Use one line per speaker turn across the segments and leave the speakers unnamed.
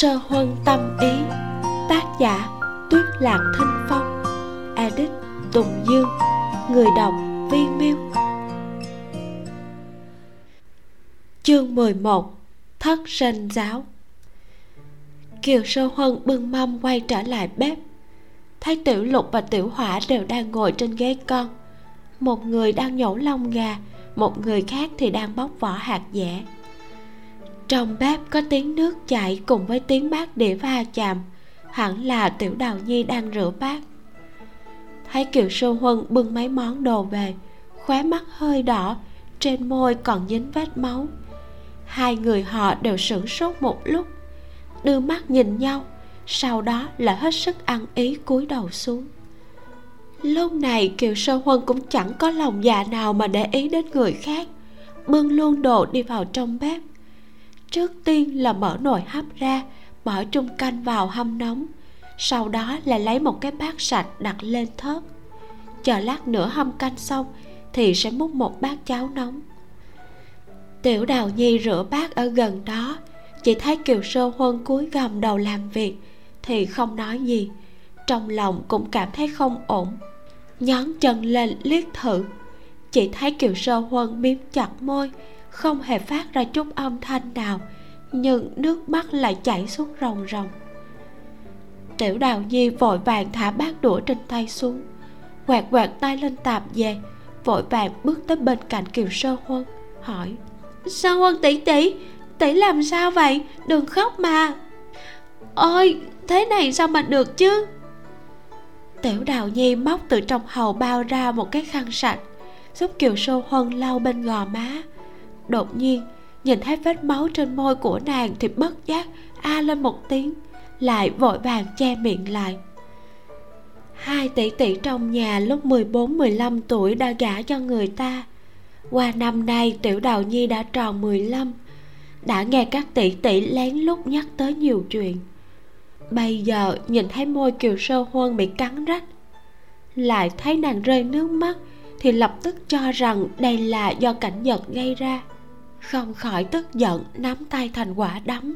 sơ huân tâm ý. Tác giả, tuyết lạc thanh phong. Edit, tùng dương. Người đọc, vi miêu. Chương 11 thất sinh giáo. Kiều sơ huân bưng mâm quay trở lại bếp. Thấy tiểu lục và tiểu hỏa đều đang ngồi trên ghế con. Một người đang nhổ lông gà, một người khác thì đang bóc vỏ hạt dẻ trong bếp có tiếng nước chảy cùng với tiếng bát đĩa va chạm. Hẳn là tiểu đào nhi đang rửa bát. Thấy kiều sư huân bưng mấy món đồ về, khóe mắt hơi đỏ, trên môi còn dính vết máu. Hai người họ đều sửng sốt một lúc, đưa mắt nhìn nhau, sau đó là hết sức ăn ý cúi đầu xuống. Lúc này kiều sơ huân cũng chẳng có lòng dạ nào mà để ý đến người khác, bưng luôn đồ đi vào trong bếp trước tiên là mở nồi hấp ra bỏ chung canh vào hâm nóng. Sau đó là lấy một cái bát sạch đặt lên thớt. Chờ lát nữa hâm canh xong thì sẽ múc một bát cháo nóng. Tiểu đào nhi rửa bát ở gần đó. Chỉ thấy kiều sơ huân cúi gầm đầu làm việc thì không nói gì. Trong lòng cũng cảm thấy không ổn. Nhón chân lên liếc thử. Chỉ thấy kiều sơ huân miếm chặt môi không hề phát ra chút âm thanh nào, nhưng nước mắt lại chảy xuống ròng ròng. Tiểu đào nhi vội vàng thả bát đũa trên tay xuống quạt quạt tay lên tạp về, vội vàng bước tới bên cạnh kiều sơ huân, hỏi, sơ huân tỷ tỷ tỷ làm sao vậy? Đừng khóc mà. Ôi, thế này sao mà được chứ? Tiểu đào nhi móc từ trong hầu bao ra một cái khăn sạch, giúp kiều sơ huân lau bên gò má đột nhiên, nhìn thấy vết máu trên môi của nàng thì bất giác a lên một tiếng, lại vội vàng che miệng lại. Hai tỷ tỷ trong nhà lúc 14-15 tuổi đã gả cho người ta. Qua năm nay, tiểu đào nhi đã tròn 15 đã nghe các tỷ tỷ lén lút nhắc tới nhiều chuyện. Bây giờ nhìn thấy môi kiều sơ huân bị cắn rách, lại thấy nàng rơi nước mắt, thì lập tức cho rằng đây là do cảnh nhật gây ra không khỏi tức giận, nắm tay thành quả đấm.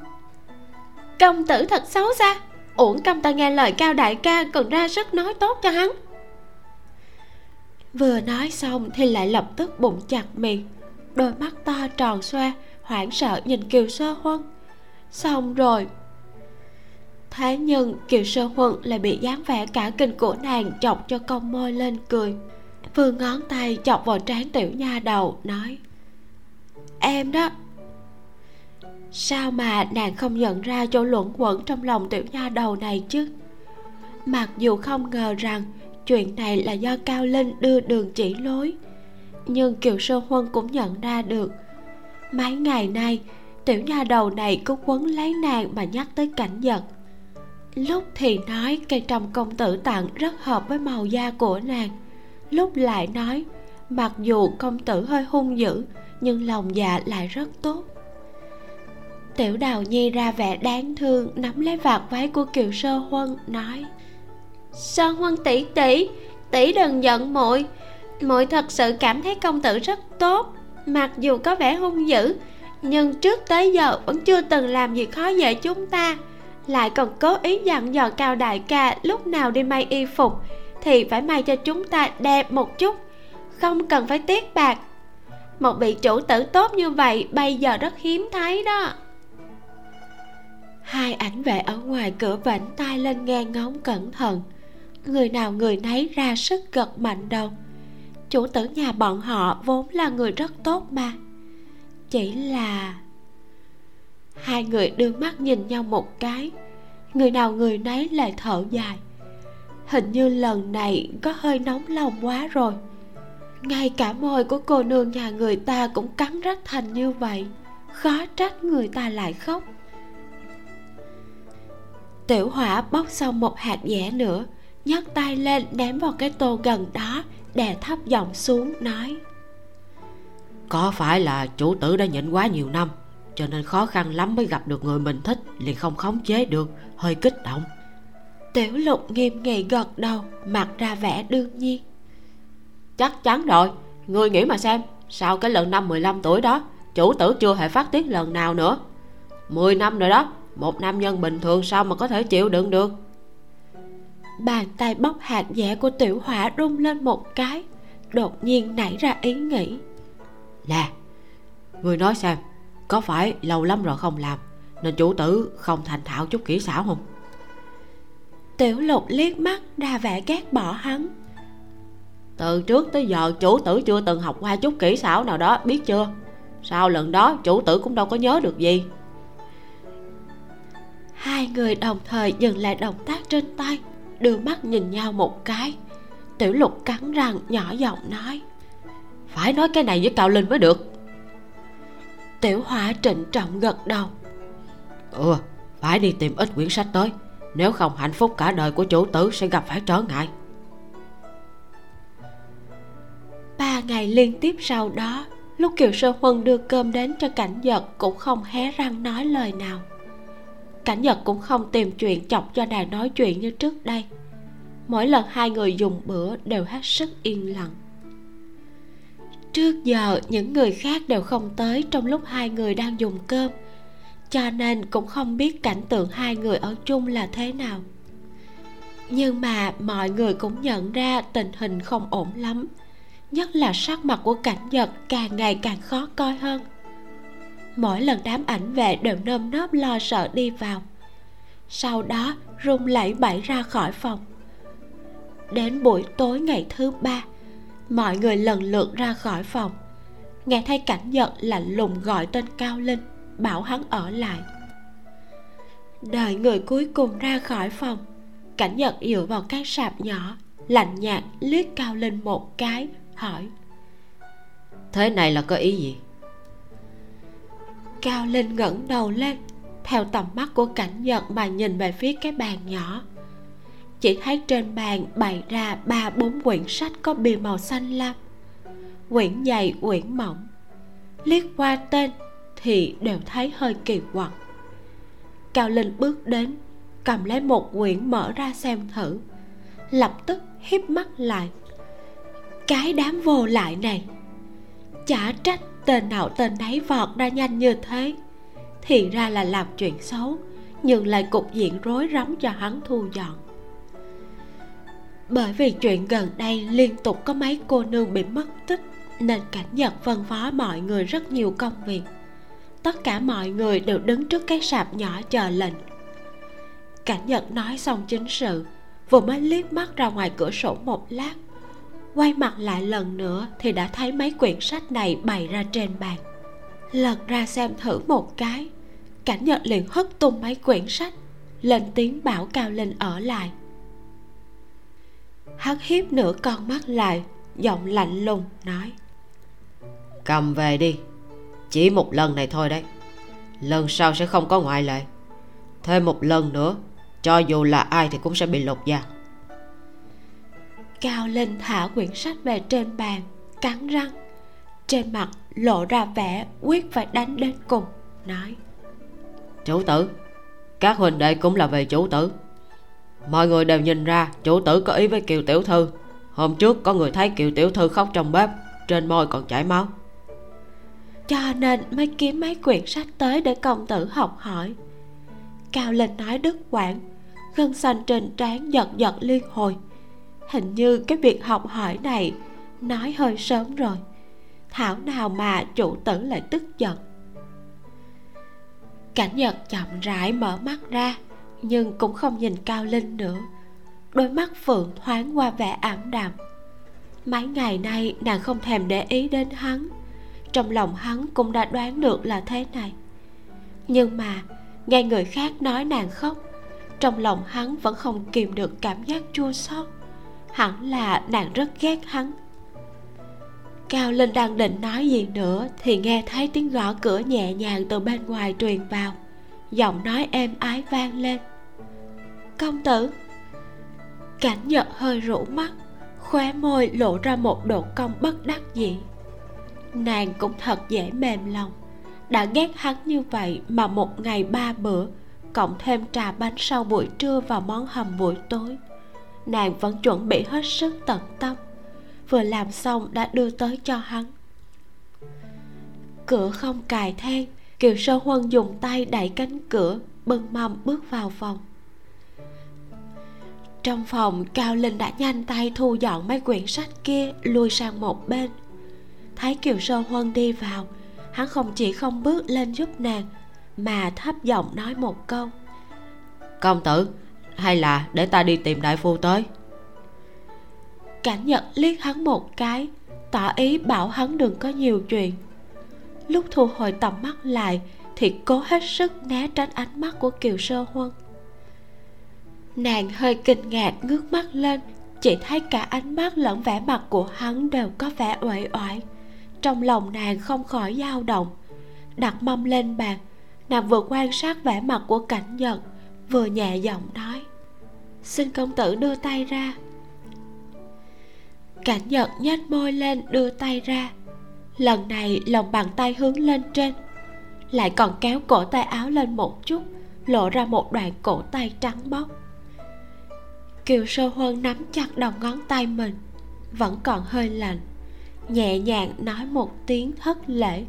Công tử thật xấu xa, uổng công ta nghe lời cao đại ca còn ra sức nói tốt cho hắn. Vừa nói xong thì lại lập tức bụng chặt miệng, đôi mắt to tròn xoe, hoảng sợ nhìn kiều sơ huân. Xong rồi, thế nhưng kiều sơ huân lại bị dáng vẻ cả kinh của nàng chọc cho cong môi lên cười. Vừa ngón tay chọc vào trán tiểu nha đầu, nói em đó. Sao mà nàng không nhận ra chỗ luẩn quẩn trong lòng tiểu nha đầu này chứ? Mặc dù không ngờ rằng chuyện này là do cao linh đưa đường chỉ lối, nhưng kiều sơ huân cũng nhận ra được. Mấy ngày nay, tiểu nha đầu này cứ quấn lấy nàng mà nhắc tới cảnh giật lúc thì nói cây trầm công tử tặng rất hợp với màu da của nàng. Lúc lại nói, mặc dù công tử hơi hung dữ nhưng lòng dạ lại rất tốt. Tiểu đào nhi ra vẻ đáng thương, nắm lấy vạt váy của kiều sơ huân, nói, sơ huân tỷ tỷ tỷ đừng giận muội. Muội thật sự cảm thấy công tử rất tốt, mặc dù có vẻ hung dữ, nhưng trước tới giờ vẫn chưa từng làm gì khó dễ chúng ta. Lại còn cố ý dặn dò cao đại ca lúc nào đi may y phục, thì phải may cho chúng ta đẹp một chút. Không cần phải tiếc bạc một vị chủ tử tốt như vậy bây giờ rất hiếm thấy đó. Hai ảnh vệ ở ngoài cửa vảnh tay lên nghe ngóng cẩn thận. Người nào người nấy ra sức gật mạnh đầu. Chủ tử nhà bọn họ vốn là người rất tốt mà. Chỉ là hai người đưa mắt nhìn nhau một cái. Người nào người nấy lại thở dài. Hình như lần này có hơi nóng lòng quá rồi ngay cả môi của cô nương nhà người ta cũng cắn rách thành như vậy. Khó trách người ta lại khóc. Tiểu hỏa bóc xong một hạt dẻ nữa nhấc tay lên ném vào cái tô gần đó đè thấp giọng xuống nói.
Có phải là chủ tử đã nhịn quá nhiều năm cho nên khó khăn lắm mới gặp được người mình thích liền không khống chế được hơi kích động.
Tiểu lục nghiêm nghị gật đầu mặt ra vẻ đương nhiên
chắc chắn rồi. Người nghĩ mà xem sau cái lần năm 15 tuổi đó chủ tử chưa hề phát tiết lần nào nữa. 10 năm rồi đó một nam nhân bình thường sao mà có thể chịu đựng được?
Bàn tay bóc hạt dẻ của tiểu hỏa rung lên một cái đột nhiên nảy ra ý nghĩ.
Là người nói xem có phải lâu lắm rồi không làm nên chủ tử không thành thạo chút kỹ xảo không?
Tiểu lục liếc mắt đa vẻ ghét bỏ hắn
từ trước tới giờ, chủ tử chưa từng học qua chút kỹ xảo nào đó, biết chưa? Sau lần đó, chủ tử cũng đâu có nhớ được gì.
Hai người đồng thời dừng lại động tác trên tay, đưa mắt nhìn nhau một cái. Tiểu lục cắn răng, nhỏ giọng nói,
phải nói cái này với cao linh mới được.
Tiểu hỏa trịnh trọng gật đầu.
Ừ phải đi tìm ít quyển sách tới. Nếu không hạnh phúc cả đời của chủ tử sẽ gặp phải trở ngại.
Ngày liên tiếp sau đó, lúc kiều sơ huân đưa cơm đến cho cảnh giật cũng không hé răng nói lời nào. Cảnh giật cũng không tìm chuyện chọc cho nàng nói chuyện như trước đây. Mỗi lần hai người dùng bữa đều hết sức yên lặng. Trước giờ, những người khác đều không tới trong lúc hai người đang dùng cơm, cho nên cũng không biết cảnh tượng hai người ở chung là thế nào. Nhưng mà mọi người cũng nhận ra tình hình không ổn lắm nhất là sắc mặt của cảnh nhật càng ngày càng khó coi hơn. Mỗi lần đám ảnh vệ đều nơm nớp lo sợ đi vào. Sau đó run lẩy bẩy ra khỏi phòng. Đến buổi tối ngày thứ ba, mọi người lần lượt ra khỏi phòng. Nghe thấy cảnh nhật lạnh lùng gọi tên cao linh, bảo hắn ở lại. Đợi người cuối cùng ra khỏi phòng, cảnh nhật dựa vào cái sạp nhỏ, lạnh nhạt liếc cao linh một cái hỏi.
Thế này là có ý gì?
Cao linh ngẩng đầu lên, theo tầm mắt của cảnh nhật mà nhìn về phía cái bàn nhỏ. Chỉ thấy trên bàn bày ra ba bốn quyển sách có bìa màu xanh lam, quyển dày, quyển mỏng. Liếc qua tên thì đều thấy hơi kỳ quặc. Cao linh bước đến, cầm lấy một quyển mở ra xem thử, lập tức híp mắt lại cái đám vô lại này. Chả trách tên nào tên nấy vọt ra nhanh như thế. Thì ra là làm chuyện xấu, nhưng lại cục diện rối rắm cho hắn thu dọn. Bởi vì chuyện gần đây liên tục có mấy cô nương bị mất tích, nên cảnh nhật phân phó mọi người rất nhiều công việc. Tất cả mọi người đều đứng trước cái sạp nhỏ chờ lệnh. Cảnh nhật nói xong chính sự, vừa mới liếc mắt ra ngoài cửa sổ một lát quay mặt lại lần nữa thì đã thấy mấy quyển sách này bày ra trên bàn. Lật ra xem thử một cái, cảnh nhật liền hất tung mấy quyển sách, lên tiếng bảo cao linh ở lại. Hắn hiếp nửa con mắt lại, giọng lạnh lùng nói.
Cầm về đi, chỉ một lần này thôi đấy. Lần sau sẽ không có ngoại lệ. Thêm một lần nữa, cho dù là ai thì cũng sẽ bị lột da
cao linh thả quyển sách về trên bàn cắn răng. Trên mặt lộ ra vẻ quyết phải đánh đến cùng nói
chủ tử các huynh đệ cũng là về chủ tử. Mọi người đều nhìn ra chủ tử có ý với kiều tiểu thư. Hôm trước có người thấy kiều tiểu thư khóc trong bếp trên môi còn chảy máu.
Cho nên mới kiếm mấy quyển sách tới để công tử học hỏi. Cao linh nói đứt quãng gân xanh trên trán giật giật liên hồi hình như cái việc học hỏi này nói hơi sớm rồi. Thảo nào mà chủ tử lại tức giận. Cảnh nhật chậm rãi mở mắt ra, nhưng cũng không nhìn cao linh nữa. Đôi mắt phượng thoáng qua vẻ ảm đạm. Mấy ngày nay nàng không thèm để ý đến hắn. Trong lòng hắn cũng đã đoán được là thế này. Nhưng mà, nghe người khác nói nàng khóc, trong lòng hắn vẫn không kìm được cảm giác chua xót hẳn là nàng rất ghét hắn. Cao linh đang định nói gì nữa thì nghe thấy tiếng gõ cửa nhẹ nhàng từ bên ngoài truyền vào. Giọng nói êm ái vang lên. Công tử. Cảnh nhật hơi rũ mắt, khóe môi lộ ra một độ cong bất đắc dĩ. Nàng cũng thật dễ mềm lòng. Đã ghét hắn như vậy mà một ngày ba bữa, cộng thêm trà bánh sau buổi trưa và món hầm buổi tối nàng vẫn chuẩn bị hết sức tận tâm. Vừa làm xong đã đưa tới cho hắn. Cửa không cài then, kiều sơ huân dùng tay đẩy cánh cửa, bưng mâm bước vào phòng. Trong phòng, cao linh đã nhanh tay thu dọn mấy quyển sách kia lui sang một bên. Thấy kiều sơ huân đi vào, hắn không chỉ không bước lên giúp nàng, mà thấp giọng nói một câu.
Công tử hay là để ta đi tìm đại phu tới?
Cảnh nhật liếc hắn một cái, tỏ ý bảo hắn đừng có nhiều chuyện. Lúc thu hồi tầm mắt lại, thì cố hết sức né tránh ánh mắt của kiều sơ huân. Nàng hơi kinh ngạc ngước mắt lên, chỉ thấy cả ánh mắt lẫn vẻ mặt của hắn đều có vẻ uể oải. Trong lòng nàng không khỏi dao động. Đặt mâm lên bàn, nàng vừa quan sát vẻ mặt của cảnh nhật vừa nhẹ giọng nói, xin công tử đưa tay ra. Cảnh nhật nhếch môi lên đưa tay ra. Lần này lòng bàn tay hướng lên trên, lại còn kéo cổ tay áo lên một chút, lộ ra một đoạn cổ tay trắng bóc kiều sơ huân nắm chặt đầu ngón tay mình, vẫn còn hơi lạnh, nhẹ nhàng nói một tiếng thất lễ,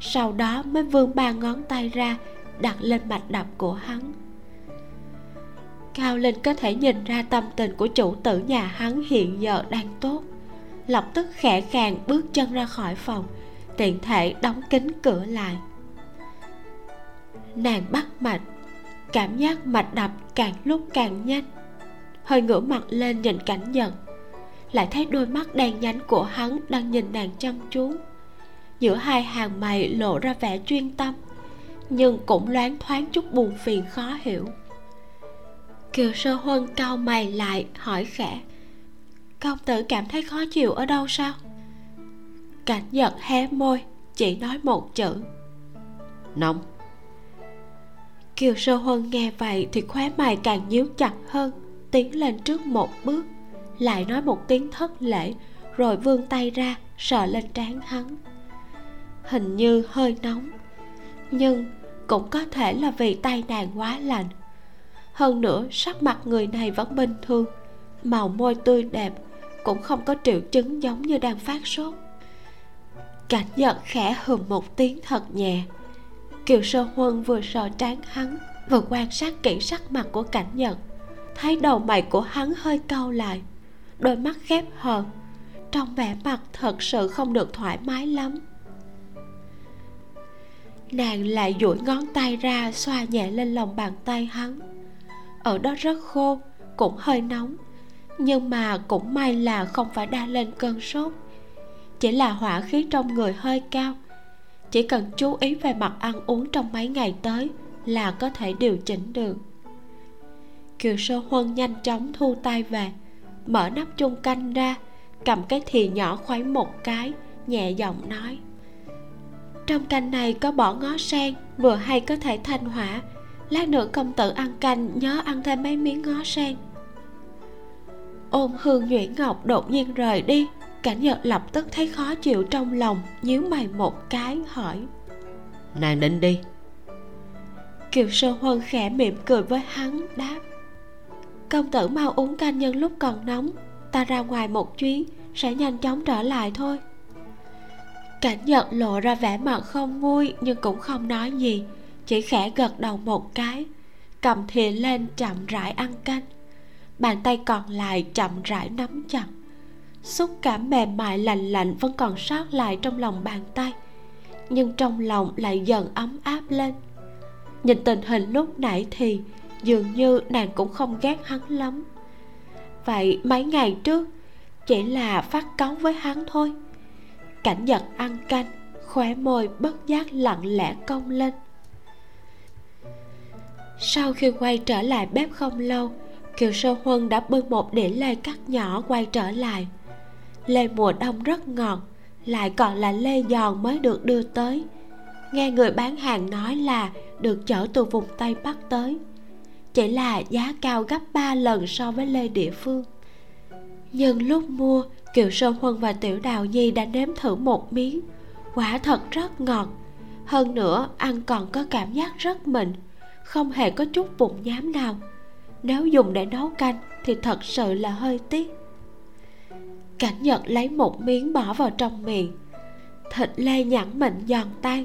sau đó mới vươn ba ngón tay ra đặt lên mạch đập của hắn cao linh có thể nhìn ra tâm tình của chủ tử nhà hắn hiện giờ đang tốt. Lập tức khẽ khàng bước chân ra khỏi phòng, tiện thể đóng kín cửa lại. Nàng bắt mạch, cảm giác mạch đập càng lúc càng nhanh. Hơi ngửa mặt lên nhìn cảnh giận lại thấy đôi mắt đen nhánh của hắn đang nhìn nàng chăm chú. Giữa hai hàng mày lộ ra vẻ chuyên tâm, nhưng cũng loáng thoáng chút buồn phiền khó hiểu kiều sơ huân cau mày lại hỏi khẽ. Công tử cảm thấy khó chịu ở đâu sao? Cảnh giật hé môi chỉ nói một chữ.
Nóng.
Kiều sơ huân nghe vậy thì khóe mày càng nhíu chặt hơn tiến lên trước một bước lại nói một tiếng thất lễ rồi vươn tay ra sờ lên trán hắn. Hình như hơi nóng nhưng cũng có thể là vì tay nàng quá lạnh hơn nữa, sắc mặt người này vẫn bình thường. Màu môi tươi đẹp, cũng không có triệu chứng giống như đang phát sốt. Cảnh giật khẽ hừm một tiếng thật nhẹ. Kiều sơ huân vừa sờ trán hắn, vừa quan sát kỹ sắc mặt của cảnh nhật thấy đầu mày của hắn hơi cau lại, đôi mắt khép hờ. Trong vẻ mặt thật sự không được thoải mái lắm. Nàng lại duỗi ngón tay ra xoa nhẹ lên lòng bàn tay hắn ở đó rất khô, cũng hơi nóng. Nhưng mà cũng may là không phải đa lên cơn sốt. Chỉ là hỏa khí trong người hơi cao. Chỉ cần chú ý về mặt ăn uống trong mấy ngày tới là có thể điều chỉnh được. Kiều sơ huân nhanh chóng thu tay về, mở nắp chung canh ra, cầm cái thì nhỏ khuấy một cái, nhẹ giọng nói. Trong canh này có bỏ ngó sen, vừa hay có thể thanh hỏa lát nữa công tử ăn canh nhớ ăn thêm mấy miếng ngó sen. Ôn hương nhuyễn ngọc đột nhiên rời đi cảnh nhật lập tức thấy khó chịu trong lòng nhíu mày một cái hỏi.
Nàng định đi.
Kiều sơ huân khẽ mỉm cười với hắn đáp. Công tử mau uống canh nhân lúc còn nóng ta ra ngoài một chuyến sẽ nhanh chóng trở lại thôi. Cảnh nhật lộ ra vẻ mặt không vui nhưng cũng không nói gì chỉ khẽ gật đầu một cái, cầm thìa lên chậm rãi ăn canh. Bàn tay còn lại chậm rãi nắm chặt. Xúc cảm mềm mại lành lạnh vẫn còn sót lại trong lòng bàn tay, nhưng trong lòng lại dần ấm áp lên. Nhìn tình hình lúc nãy thì dường như nàng cũng không ghét hắn lắm. Vậy mấy ngày trước, chỉ là phát cáu với hắn thôi. Cảnh giật ăn canh, khóe môi bất giác lặng lẽ cong lên sau khi quay trở lại bếp không lâu, kiều sơ huân đã bưng một đĩa lê cắt nhỏ quay trở lại. Lê mùa đông rất ngọt, lại còn là lê giòn mới được đưa tới. Nghe người bán hàng nói là được chở từ vùng tây bắc tới. Chỉ là giá cao gấp 3 lần so với lê địa phương. Nhưng lúc mua, kiều sơn huân và tiểu đào nhi đã nếm thử một miếng. Quả thật rất ngọt. Hơn nữa, ăn còn có cảm giác rất mịn không hề có chút bụng nhám nào. Nếu dùng để nấu canh thì thật sự là hơi tiếc. Cảnh nhật lấy một miếng bỏ vào trong miệng. Thịt lê nhẵn mịn giòn tan,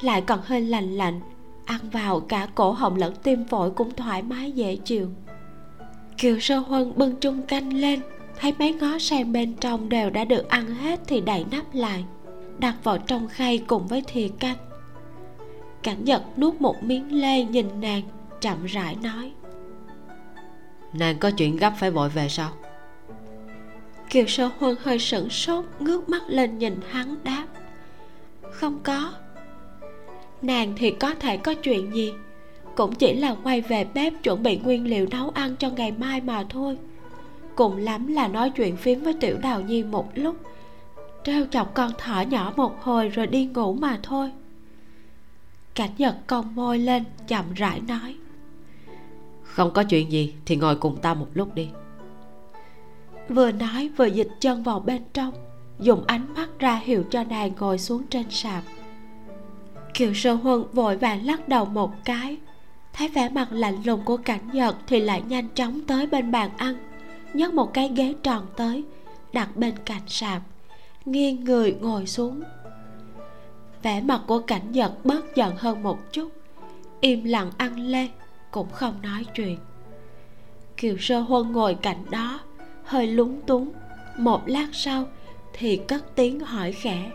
lại còn hơi lành lạnh, ăn vào cả cổ họng lẫn tim phổi cũng thoải mái dễ chịu. Kiều sơ huân bưng chung canh lên, thấy mấy ngó sen bên trong đều đã được ăn hết thì đậy nắp lại, đặt vào trong khay cùng với thìa canh cảnh nhật nuốt một miếng lê nhìn nàng chậm rãi nói.
Nàng có chuyện gấp phải vội về sao?
Kiều sơ huân hơi sửng sốt ngước mắt lên nhìn hắn đáp. Không có. Nàng thì có thể có chuyện gì? Cũng chỉ là quay về bếp chuẩn bị nguyên liệu nấu ăn cho ngày mai mà thôi. Cùng lắm là nói chuyện phím với tiểu đào nhi một lúc. Trêu chọc con thỏ nhỏ một hồi rồi đi ngủ mà thôi cảnh nhật cong môi lên chậm rãi nói.
Không có chuyện gì thì ngồi cùng ta một lúc đi.
Vừa nói vừa dịch chân vào bên trong dùng ánh mắt ra hiệu cho nàng ngồi xuống trên sạp. Kiều sơ huân vội vàng lắc đầu một cái thấy vẻ mặt lạnh lùng của cảnh nhật thì lại nhanh chóng tới bên bàn ăn nhấc một cái ghế tròn tới đặt bên cạnh sạp nghiêng người ngồi xuống vẻ mặt của cảnh giật bớt giận hơn một chút. Im lặng ăn lê cũng không nói chuyện. Kiều sơ huân ngồi cạnh đó, hơi lúng túng. Một lát sau, thì cất tiếng hỏi khẽ.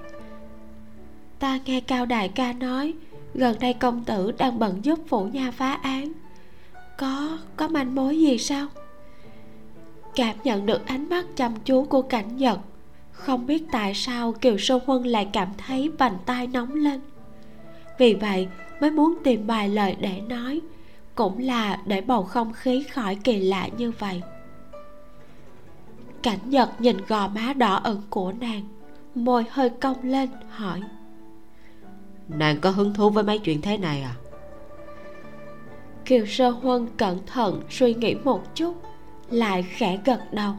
Ta nghe cao đại ca nói, gần đây công tử đang bận giúp phủ nha phá án. Có có manh mối gì sao? Cảm nhận được ánh mắt chăm chú của cảnh giật không biết tại sao kiều sơ huân lại cảm thấy vành tai nóng lên. Vì vậy mới muốn tìm vài lời để nói cũng là để bầu không khí khỏi kỳ lạ như vậy. Cảnh nhật nhìn gò má đỏ ửng của nàng môi hơi cong lên hỏi.
Nàng có hứng thú với mấy chuyện thế này à?
Kiều sơ huân cẩn thận suy nghĩ một chút lại khẽ gật đầu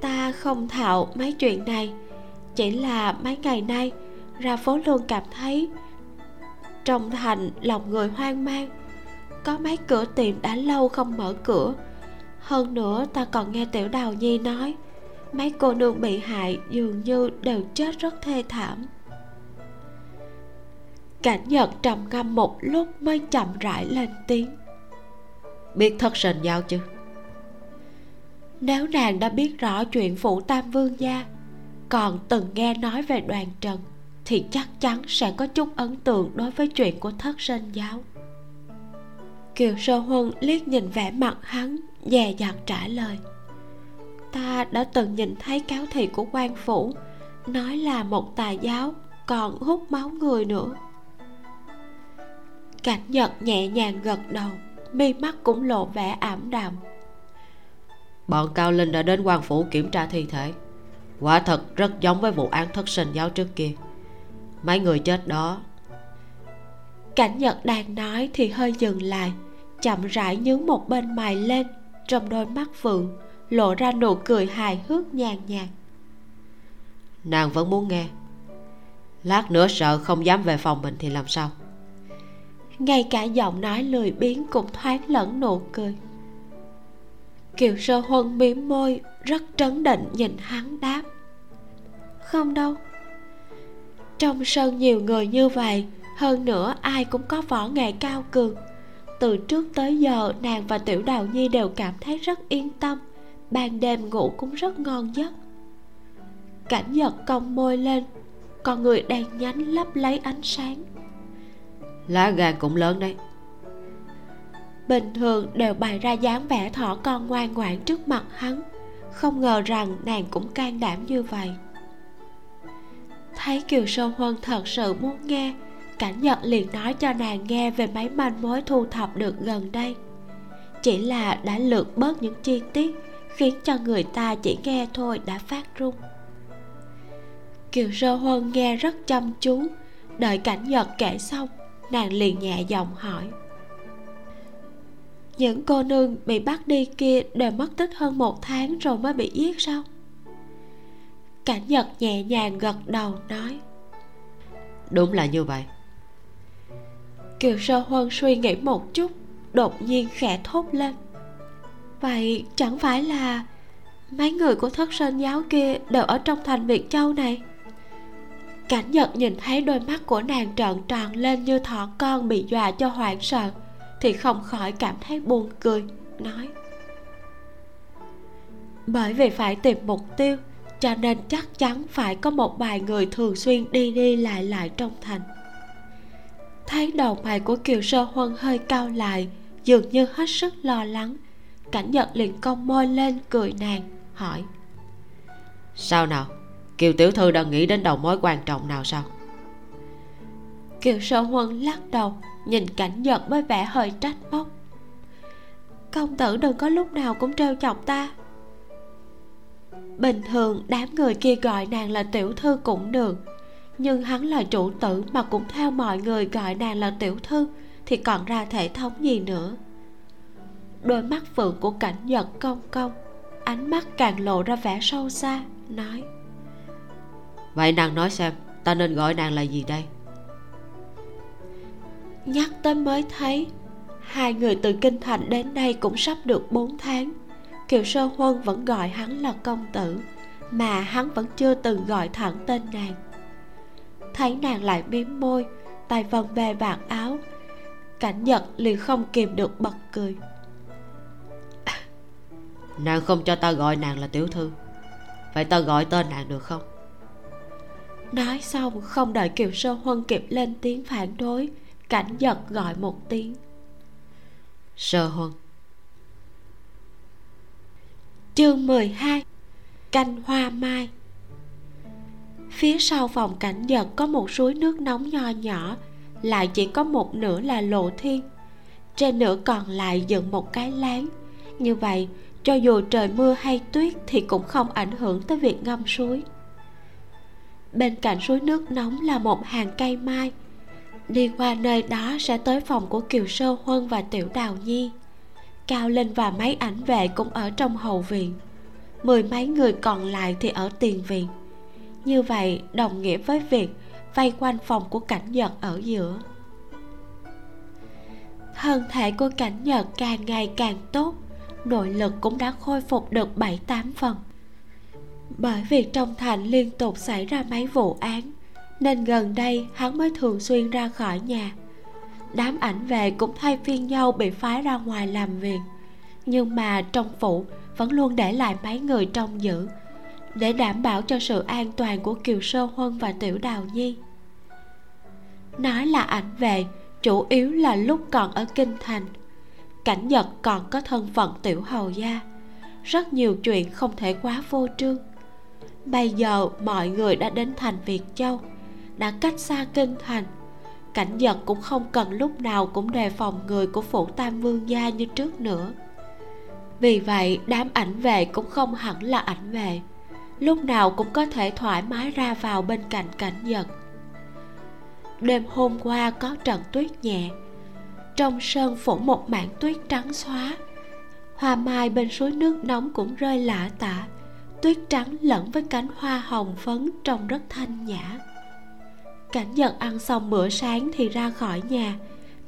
ta không thạo mấy chuyện này. Chỉ là mấy ngày nay, ra phố luôn cảm thấy trong thành lòng người hoang mang. Có mấy cửa tiệm đã lâu không mở cửa. Hơn nữa, ta còn nghe tiểu đào nhi nói, mấy cô nương bị hại dường như đều chết rất thê thảm. Cảnh nhật trầm ngâm một lúc mới chậm rãi lên tiếng.
Biết thất sền giao chứ
nếu nàng đã biết rõ chuyện phủ tam vương gia, còn từng nghe nói về đoàn trần, thì chắc chắn sẽ có chút ấn tượng đối với chuyện của thất sinh giáo. Kiều sơ huân liếc nhìn vẻ mặt hắn dè dặt trả lời. Ta đã từng nhìn thấy cáo thị của quan phủ, nói là một tà giáo, còn hút máu người nữa. Cảnh nhật nhẹ nhàng gật đầu, mi mắt cũng lộ vẻ ảm đạm
bọn cao linh đã đến quan phủ kiểm tra thi thể. Quả thật rất giống với vụ án thất sinh giáo trước kia. Mấy người chết đó.
Cảnh nhật đang nói thì hơi dừng lại chậm rãi nhướng một bên mày lên trong đôi mắt phượng lộ ra nụ cười hài hước nhàn nhạt.
Nàng vẫn muốn nghe. Lát nữa sợ không dám về phòng mình thì làm sao?
Ngay cả giọng nói lười biếng cũng thoáng lẫn nụ cười kiều sơ huân mím môi, rất trấn định nhìn hắn đáp. Không đâu. Trong sân nhiều người như vậy, hơn nữa ai cũng có võ nghệ cao cường. Từ trước tới giờ, nàng và tiểu đào nhi đều cảm thấy rất yên tâm, ban đêm ngủ cũng rất ngon giấc. Cảnh giật cong môi lên còn người đang nhánh lấp lấy ánh sáng.
Lá gan cũng lớn đấy
bình thường đều bày ra dáng vẻ thỏ con ngoan ngoãn trước mặt hắn. Không ngờ rằng nàng cũng can đảm như vậy. Thấy kiều sơ huân thật sự muốn nghe, cảnh nhật liền nói cho nàng nghe về mấy manh mối thu thập được gần đây. Chỉ là đã lược bớt những chi tiết, khiến cho người ta chỉ nghe thôi đã phát run. Kiều sơ huân nghe rất chăm chú. Đợi cảnh nhật kể xong, nàng liền nhẹ giọng hỏi những cô nương bị bắt đi kia đều mất tích hơn một tháng rồi mới bị giết sao? Cảnh nhật nhẹ nhàng gật đầu nói.
Đúng là như vậy.
Kiều sơ huân suy nghĩ một chút đột nhiên khẽ thốt lên. Vậy chẳng phải là mấy người của thất sơn giáo kia đều ở trong thành việt châu này? Cảnh nhật nhìn thấy đôi mắt của nàng trợn tròn lên như thỏ con bị dọa cho hoảng sợ thì không khỏi cảm thấy buồn cười nói. Bởi vì phải tìm mục tiêu cho nên chắc chắn phải có một vài người thường xuyên đi đi lại lại trong thành. Thấy đầu mày của kiều sơ huân hơi cao lại dường như hết sức lo lắng cảnh nhật liền cong môi lên cười nàng hỏi.
Sao nào? Kiều tiểu thư đang nghĩ đến đầu mối quan trọng nào sao?
Kiều sơ huân lắc đầu nhìn cảnh giật với vẻ hơi trách móc. Công tử đừng có lúc nào cũng trêu chọc ta. Bình thường đám người kia gọi nàng là tiểu thư cũng được, nhưng hắn là chủ tử mà cũng theo mọi người gọi nàng là tiểu thư thì còn ra thể thống gì nữa. Đôi mắt phượng của cảnh giật cong cong, ánh mắt càng lộ ra vẻ sâu xa, nói,
vậy nàng nói xem, ta nên gọi nàng là gì đây?
Nhắc tới mới thấy hai người từ kinh thành đến đây cũng sắp được 4 tháng. Kiều sơ huân vẫn gọi hắn là công tử mà hắn vẫn chưa từng gọi thẳng tên nàng. Thấy nàng lại miếm môi tay vần về vạt áo cảnh nhật liền không kìm được bật cười.
Nàng không cho ta gọi nàng là tiểu thư vậy ta gọi tên nàng được không?
Nói xong không đợi kiều sơ huân kịp lên tiếng phản đối cảnh nhật gọi một tiếng.
Sơ huân.
Chương 12 canh hoa mai. Phía sau phòng cảnh nhật có một suối nước nóng nho nhỏ lại chỉ có một nửa là lộ thiên. Trên nửa còn lại dựng một cái láng. Như vậy cho dù trời mưa hay tuyết thì cũng không ảnh hưởng tới việc ngâm suối. Bên cạnh suối nước nóng là một hàng cây mai đi qua nơi đó sẽ tới phòng của kiều sơ huân và tiểu đào nhi. Cao linh và mấy ảnh vệ cũng ở trong hậu viện. Mười mấy người còn lại thì ở tiền viện. Như vậy, đồng nghĩa với việc vây quanh phòng của cảnh nhật ở giữa. Thân thể của cảnh nhật càng ngày càng tốt, nội lực cũng đã khôi phục được bảy tám phần. Bởi vì trong thành liên tục xảy ra mấy vụ án nên gần đây hắn mới thường xuyên ra khỏi nhà. Đám ảnh về cũng thay phiên nhau bị phái ra ngoài làm việc. Nhưng mà trong phủ vẫn luôn để lại mấy người trông giữ, để đảm bảo cho sự an toàn của kiều sơ huân và tiểu đào nhi. Nói là ảnh về, chủ yếu là lúc còn ở kinh thành. Cảnh nhật còn có thân phận tiểu hầu gia. Rất nhiều chuyện không thể quá vô trương. Bây giờ mọi người đã đến thành việt châu đã cách xa kinh thành. Cảnh giật cũng không cần lúc nào cũng đề phòng người của phủ tam vương gia như trước nữa. Vì vậy, đám ảnh vệ cũng không hẳn là ảnh vệ. Lúc nào cũng có thể thoải mái ra vào bên cạnh cảnh giật đêm hôm qua có trận tuyết nhẹ. Trong sân phủ một mảng tuyết trắng xóa. Hoa mai bên suối nước nóng cũng rơi lả tả. Tuyết trắng lẫn với cánh hoa hồng phấn trông rất thanh nhã cảnh nhật ăn xong bữa sáng thì ra khỏi nhà.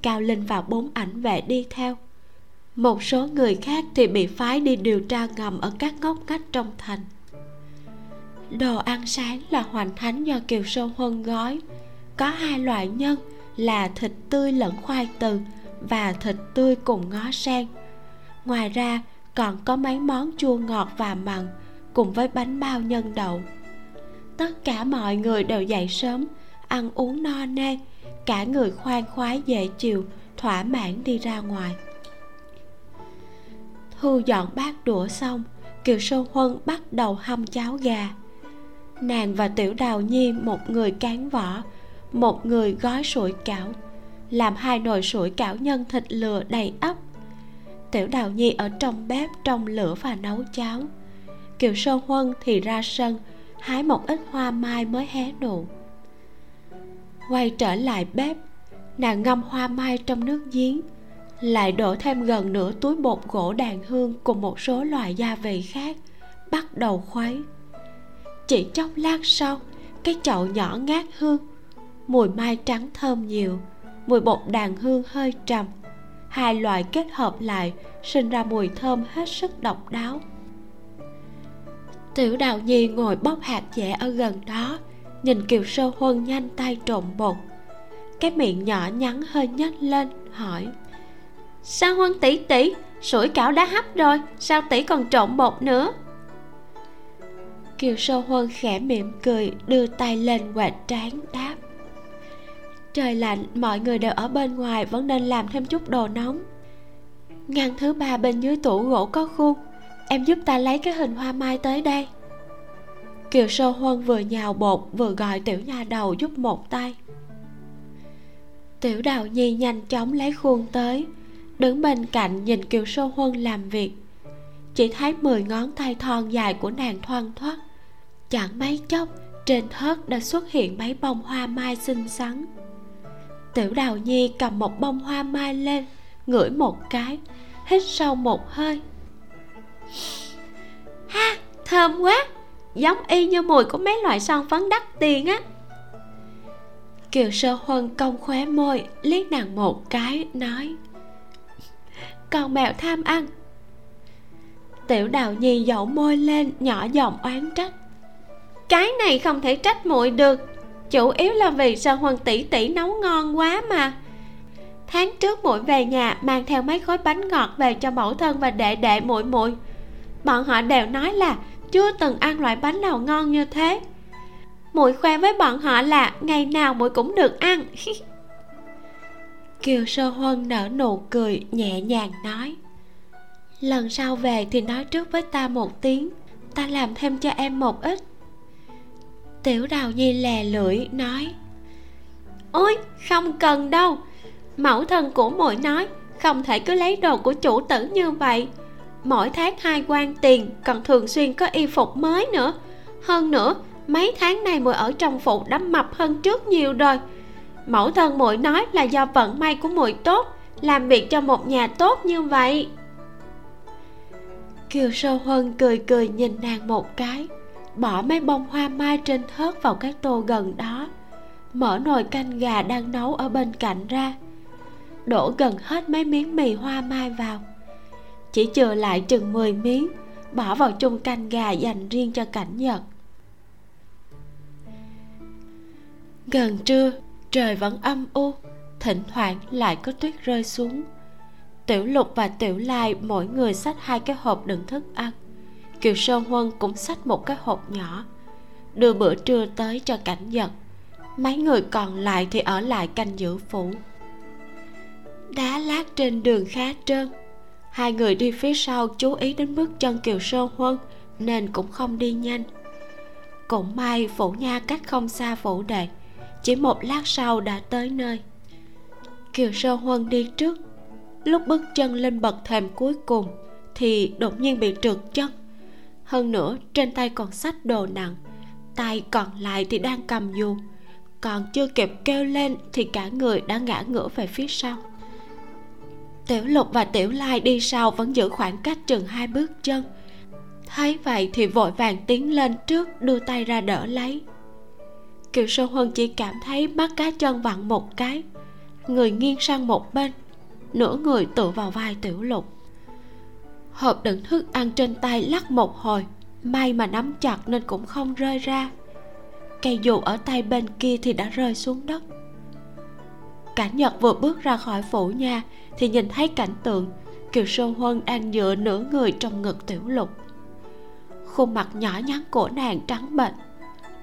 Cao linh và bốn ảnh vệ đi theo. Một số người khác thì bị phái đi điều tra ngầm ở các ngóc ngách trong thành. Đồ ăn sáng là hoành thánh do kiều sơn huân gói. Có hai loại nhân là thịt tươi lẫn khoai từ và thịt tươi cùng ngó sen. Ngoài ra, còn có mấy món chua ngọt và mặn cùng với bánh bao nhân đậu. Tất cả mọi người đều dậy sớm ăn uống no nê, cả người khoan khoái dễ chịu, thỏa mãn đi ra ngoài. Thu dọn bát đũa xong, kiều sơ huân bắt đầu hâm cháo gà. Nàng và tiểu đào nhi, một người cán vỏ một người gói sủi cảo, làm hai nồi sủi cảo nhân thịt lừa đầy ắp. Tiểu đào nhi ở trong bếp trong lửa và nấu cháo. Kiều sơ huân thì ra sân, hái một ít hoa mai mới hé nụ quay trở lại bếp, nàng ngâm hoa mai trong nước giếng, lại đổ thêm gần nửa túi bột gỗ đàn hương cùng một số loại gia vị khác, bắt đầu khuấy. Chỉ chốc lát sau, cái chậu nhỏ ngát hương, mùi mai trắng thơm nhiều, mùi bột đàn hương hơi trầm. Hai loại kết hợp lại, sinh ra mùi thơm hết sức độc đáo. Tiểu đào nhi ngồi bóc hạt dẻ ở gần đó nhìn kiều sơ huân nhanh tay trộn bột. Cái miệng nhỏ nhắn hơi nhếch lên, hỏi. Sao huân tỷ tỷ, sủi cảo đã hấp rồi, sao tỷ còn trộn bột nữa? Kiều sơ huân khẽ mỉm cười, đưa tay lên quẹt trán, đáp. Trời lạnh, mọi người đều ở bên ngoài, vẫn nên làm thêm chút đồ nóng. Ngăn thứ ba bên dưới tủ gỗ có khuôn. Em giúp ta lấy cái hình hoa mai tới đây kiều sơ huân vừa nhào bột, vừa gọi tiểu nha đầu giúp một tay. Tiểu đào nhi nhanh chóng lấy khuôn tới, đứng bên cạnh nhìn kiều sơ huân làm việc. Chỉ thấy mười ngón tay thon dài của nàng thoăn thoắt chẳng mấy chốc, trên thớt đã xuất hiện mấy bông hoa mai xinh xắn. Tiểu đào nhi cầm một bông hoa mai lên, ngửi một cái, hít sâu một hơi. Ha, thơm quá! Giống y như mùi của mấy loại son phấn đắt tiền á. Kiều sơ huân cong khóe môi, liếc nàng một cái, nói, con mèo tham ăn. Tiểu đào nhi dậu môi lên, nhỏ giọng oán trách, cái này không thể trách muội được, chủ yếu là vì sơ huân tỷ tỷ nấu ngon quá mà. Tháng trước muội về nhà, mang theo mấy khối bánh ngọt về cho mẫu thân và đệ đệ muội muội. Bọn họ đều nói là chưa từng ăn loại bánh nào ngon như thế. Muội khoe với bọn họ là ngày nào muội cũng được ăn. Kiều sơ huân nở nụ cười, nhẹ nhàng nói. Lần sau về thì nói trước với ta một tiếng, ta làm thêm cho em một ít. Tiểu đào nhi lè lưỡi, nói. Ôi, không cần đâu. Mẫu thân của muội nói, không thể cứ lấy đồ của chủ tử như vậy mỗi tháng hai quan tiền còn thường xuyên có y phục mới nữa. Hơn nữa, mấy tháng này muội ở trong phụ đã mập hơn trước nhiều rồi. Mẫu thân muội nói là do vận may của muội tốt, làm việc cho một nhà tốt như vậy. Kiều sơ huân cười cười nhìn nàng một cái, bỏ mấy bông hoa mai trên thớt vào cái tô gần đó, mở nồi canh gà đang nấu ở bên cạnh ra. Đổ gần hết mấy miếng mì hoa mai vào chỉ chừa lại chừng 10 miếng bỏ vào chung canh gà dành riêng cho cảnh nhật. Gần trưa, trời vẫn âm u, thỉnh thoảng lại có tuyết rơi xuống. Tiểu lục và tiểu lai mỗi người xách hai cái hộp đựng thức ăn. Kiều sơn huân cũng xách một cái hộp nhỏ, đưa bữa trưa tới cho cảnh nhật. Mấy người còn lại thì ở lại canh giữ phủ. Đá lát trên đường khá trơn hai người đi phía sau chú ý đến bước chân kiều sơ huân, nên cũng không đi nhanh. Cũng may phủ nha cách không xa phủ đệ, chỉ một lát sau đã tới nơi. Kiều sơ huân đi trước. Lúc bước chân lên bậc thềm cuối cùng, thì đột nhiên bị trượt chân. Hơn nữa, trên tay còn xách đồ nặng, tay còn lại thì đang cầm dù. Còn chưa kịp kêu lên thì cả người đã ngã ngửa về phía sau tiểu lục và tiểu lai đi sau vẫn giữ khoảng cách chừng hai bước chân. Thấy vậy thì vội vàng tiến lên trước, đưa tay ra đỡ lấy. Kiều sơ huân chỉ cảm thấy mắt cá chân vặn một cái, người nghiêng sang một bên, nửa người tựa vào vai tiểu lục. Hộp đựng thức ăn trên tay lắc một hồi, may mà nắm chặt nên cũng không rơi ra. Cây dù ở tay bên kia thì đã rơi xuống đất cảnh nhật vừa bước ra khỏi phủ nhà thì nhìn thấy cảnh tượng kiều sơn huân đang dựa nửa người trong ngực tiểu lục. Khuôn mặt nhỏ nhắn của nàng trắng bệch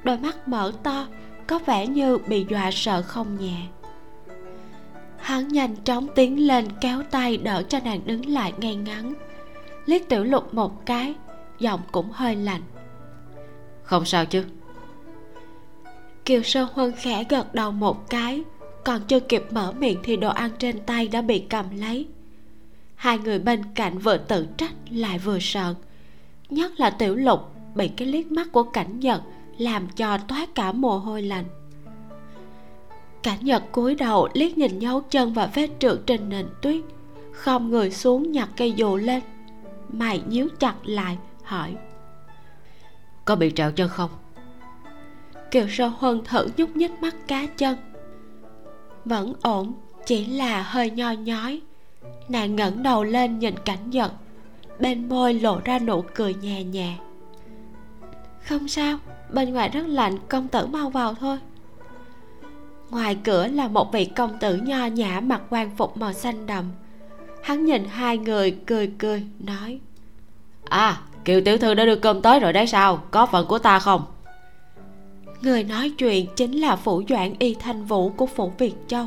đôi mắt mở to có vẻ như bị dọa sợ không nhẹ. Hắn nhanh chóng tiến lên kéo tay đỡ cho nàng đứng lại ngay ngắn liếc tiểu lục một cái giọng cũng hơi lạnh.
Không sao chứ?
Kiều sơ huân khẽ gật đầu một cái còn chưa kịp mở miệng thì đồ ăn trên tay đã bị cầm lấy. Hai người bên cạnh vừa tự trách lại vừa sợ. Nhất là tiểu lục bị cái liếc mắt của cảnh nhật làm cho toát cả mồ hôi lạnh. Cảnh nhật cúi đầu liếc nhìn dấu chân và vết trượt trên nền tuyết. Không người xuống nhặt cây dù lên. Mày nhíu chặt lại hỏi.
Có bị trào chân không?
Kiều sơ huân thử nhúc nhích mắt cá chân vẫn ổn, chỉ là hơi nho nhói. Nàng ngẩng đầu lên nhìn cảnh giật bên môi lộ ra nụ cười nhẹ nhẹ. Không sao, bên ngoài rất lạnh, công tử mau vào thôi. Ngoài cửa là một vị công tử nho nhã mặc quan phục màu xanh đậm. Hắn nhìn hai người cười cười, nói
à kiều tiểu thư đã đưa cơm tới rồi đấy sao? Có phần của ta không?
Người nói chuyện chính là phủ doãn y thanh vũ của phủ việt châu.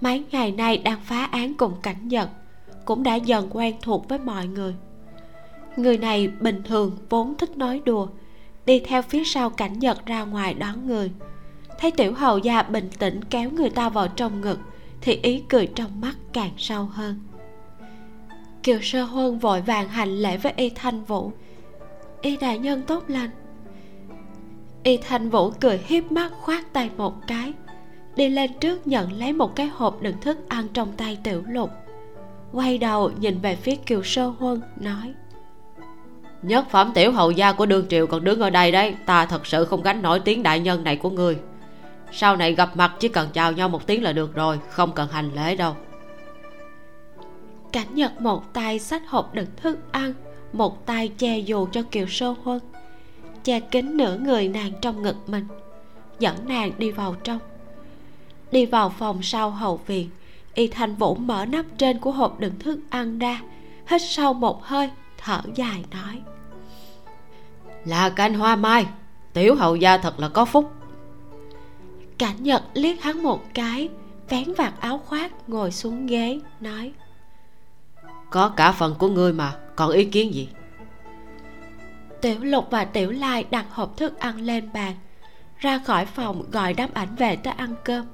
Mấy ngày nay đang phá án cùng cảnh nhật cũng đã dần quen thuộc với mọi người. Người này bình thường vốn thích nói đùa, đi theo phía sau cảnh nhật ra ngoài đón người. Thấy tiểu hầu gia bình tĩnh kéo người ta vào trong ngực, thì ý cười trong mắt càng sâu hơn. Kiều sơ huân vội vàng hành lễ với y thanh vũ. Y đại nhân tốt lành y thanh vũ cười hiếp mắt khoát tay một cái. Đi lên trước nhận lấy một cái hộp đựng thức ăn trong tay tiểu lục. Quay đầu nhìn về phía kiều sơ huân nói
nhất phẩm tiểu hầu gia của đương triều còn đứng ở đây đấy ta thật sự không gánh nổi tiếng đại nhân này của người sau này gặp mặt chỉ cần chào nhau một tiếng là được rồi không cần hành lễ đâu.
Cảnh nhật một tay xách hộp đựng thức ăn một tay che dù cho kiều sơ huân che kín nửa người nàng trong ngực mình. Dẫn nàng đi vào trong. Đi vào phòng sau hậu viện y thanh vũ mở nắp trên của hộp đựng thức ăn ra hít sâu một hơi thở dài nói.
Là canh hoa mai tiểu hầu gia thật là có phúc.
Cảnh nhật liếc hắn một cái vén vạt áo khoác ngồi xuống ghế nói.
Có cả phần của ngươi mà còn ý kiến gì
tiểu lục và tiểu lai đặt hộp thức ăn lên bàn, ra khỏi phòng gọi đám ảnh về tới ăn cơm.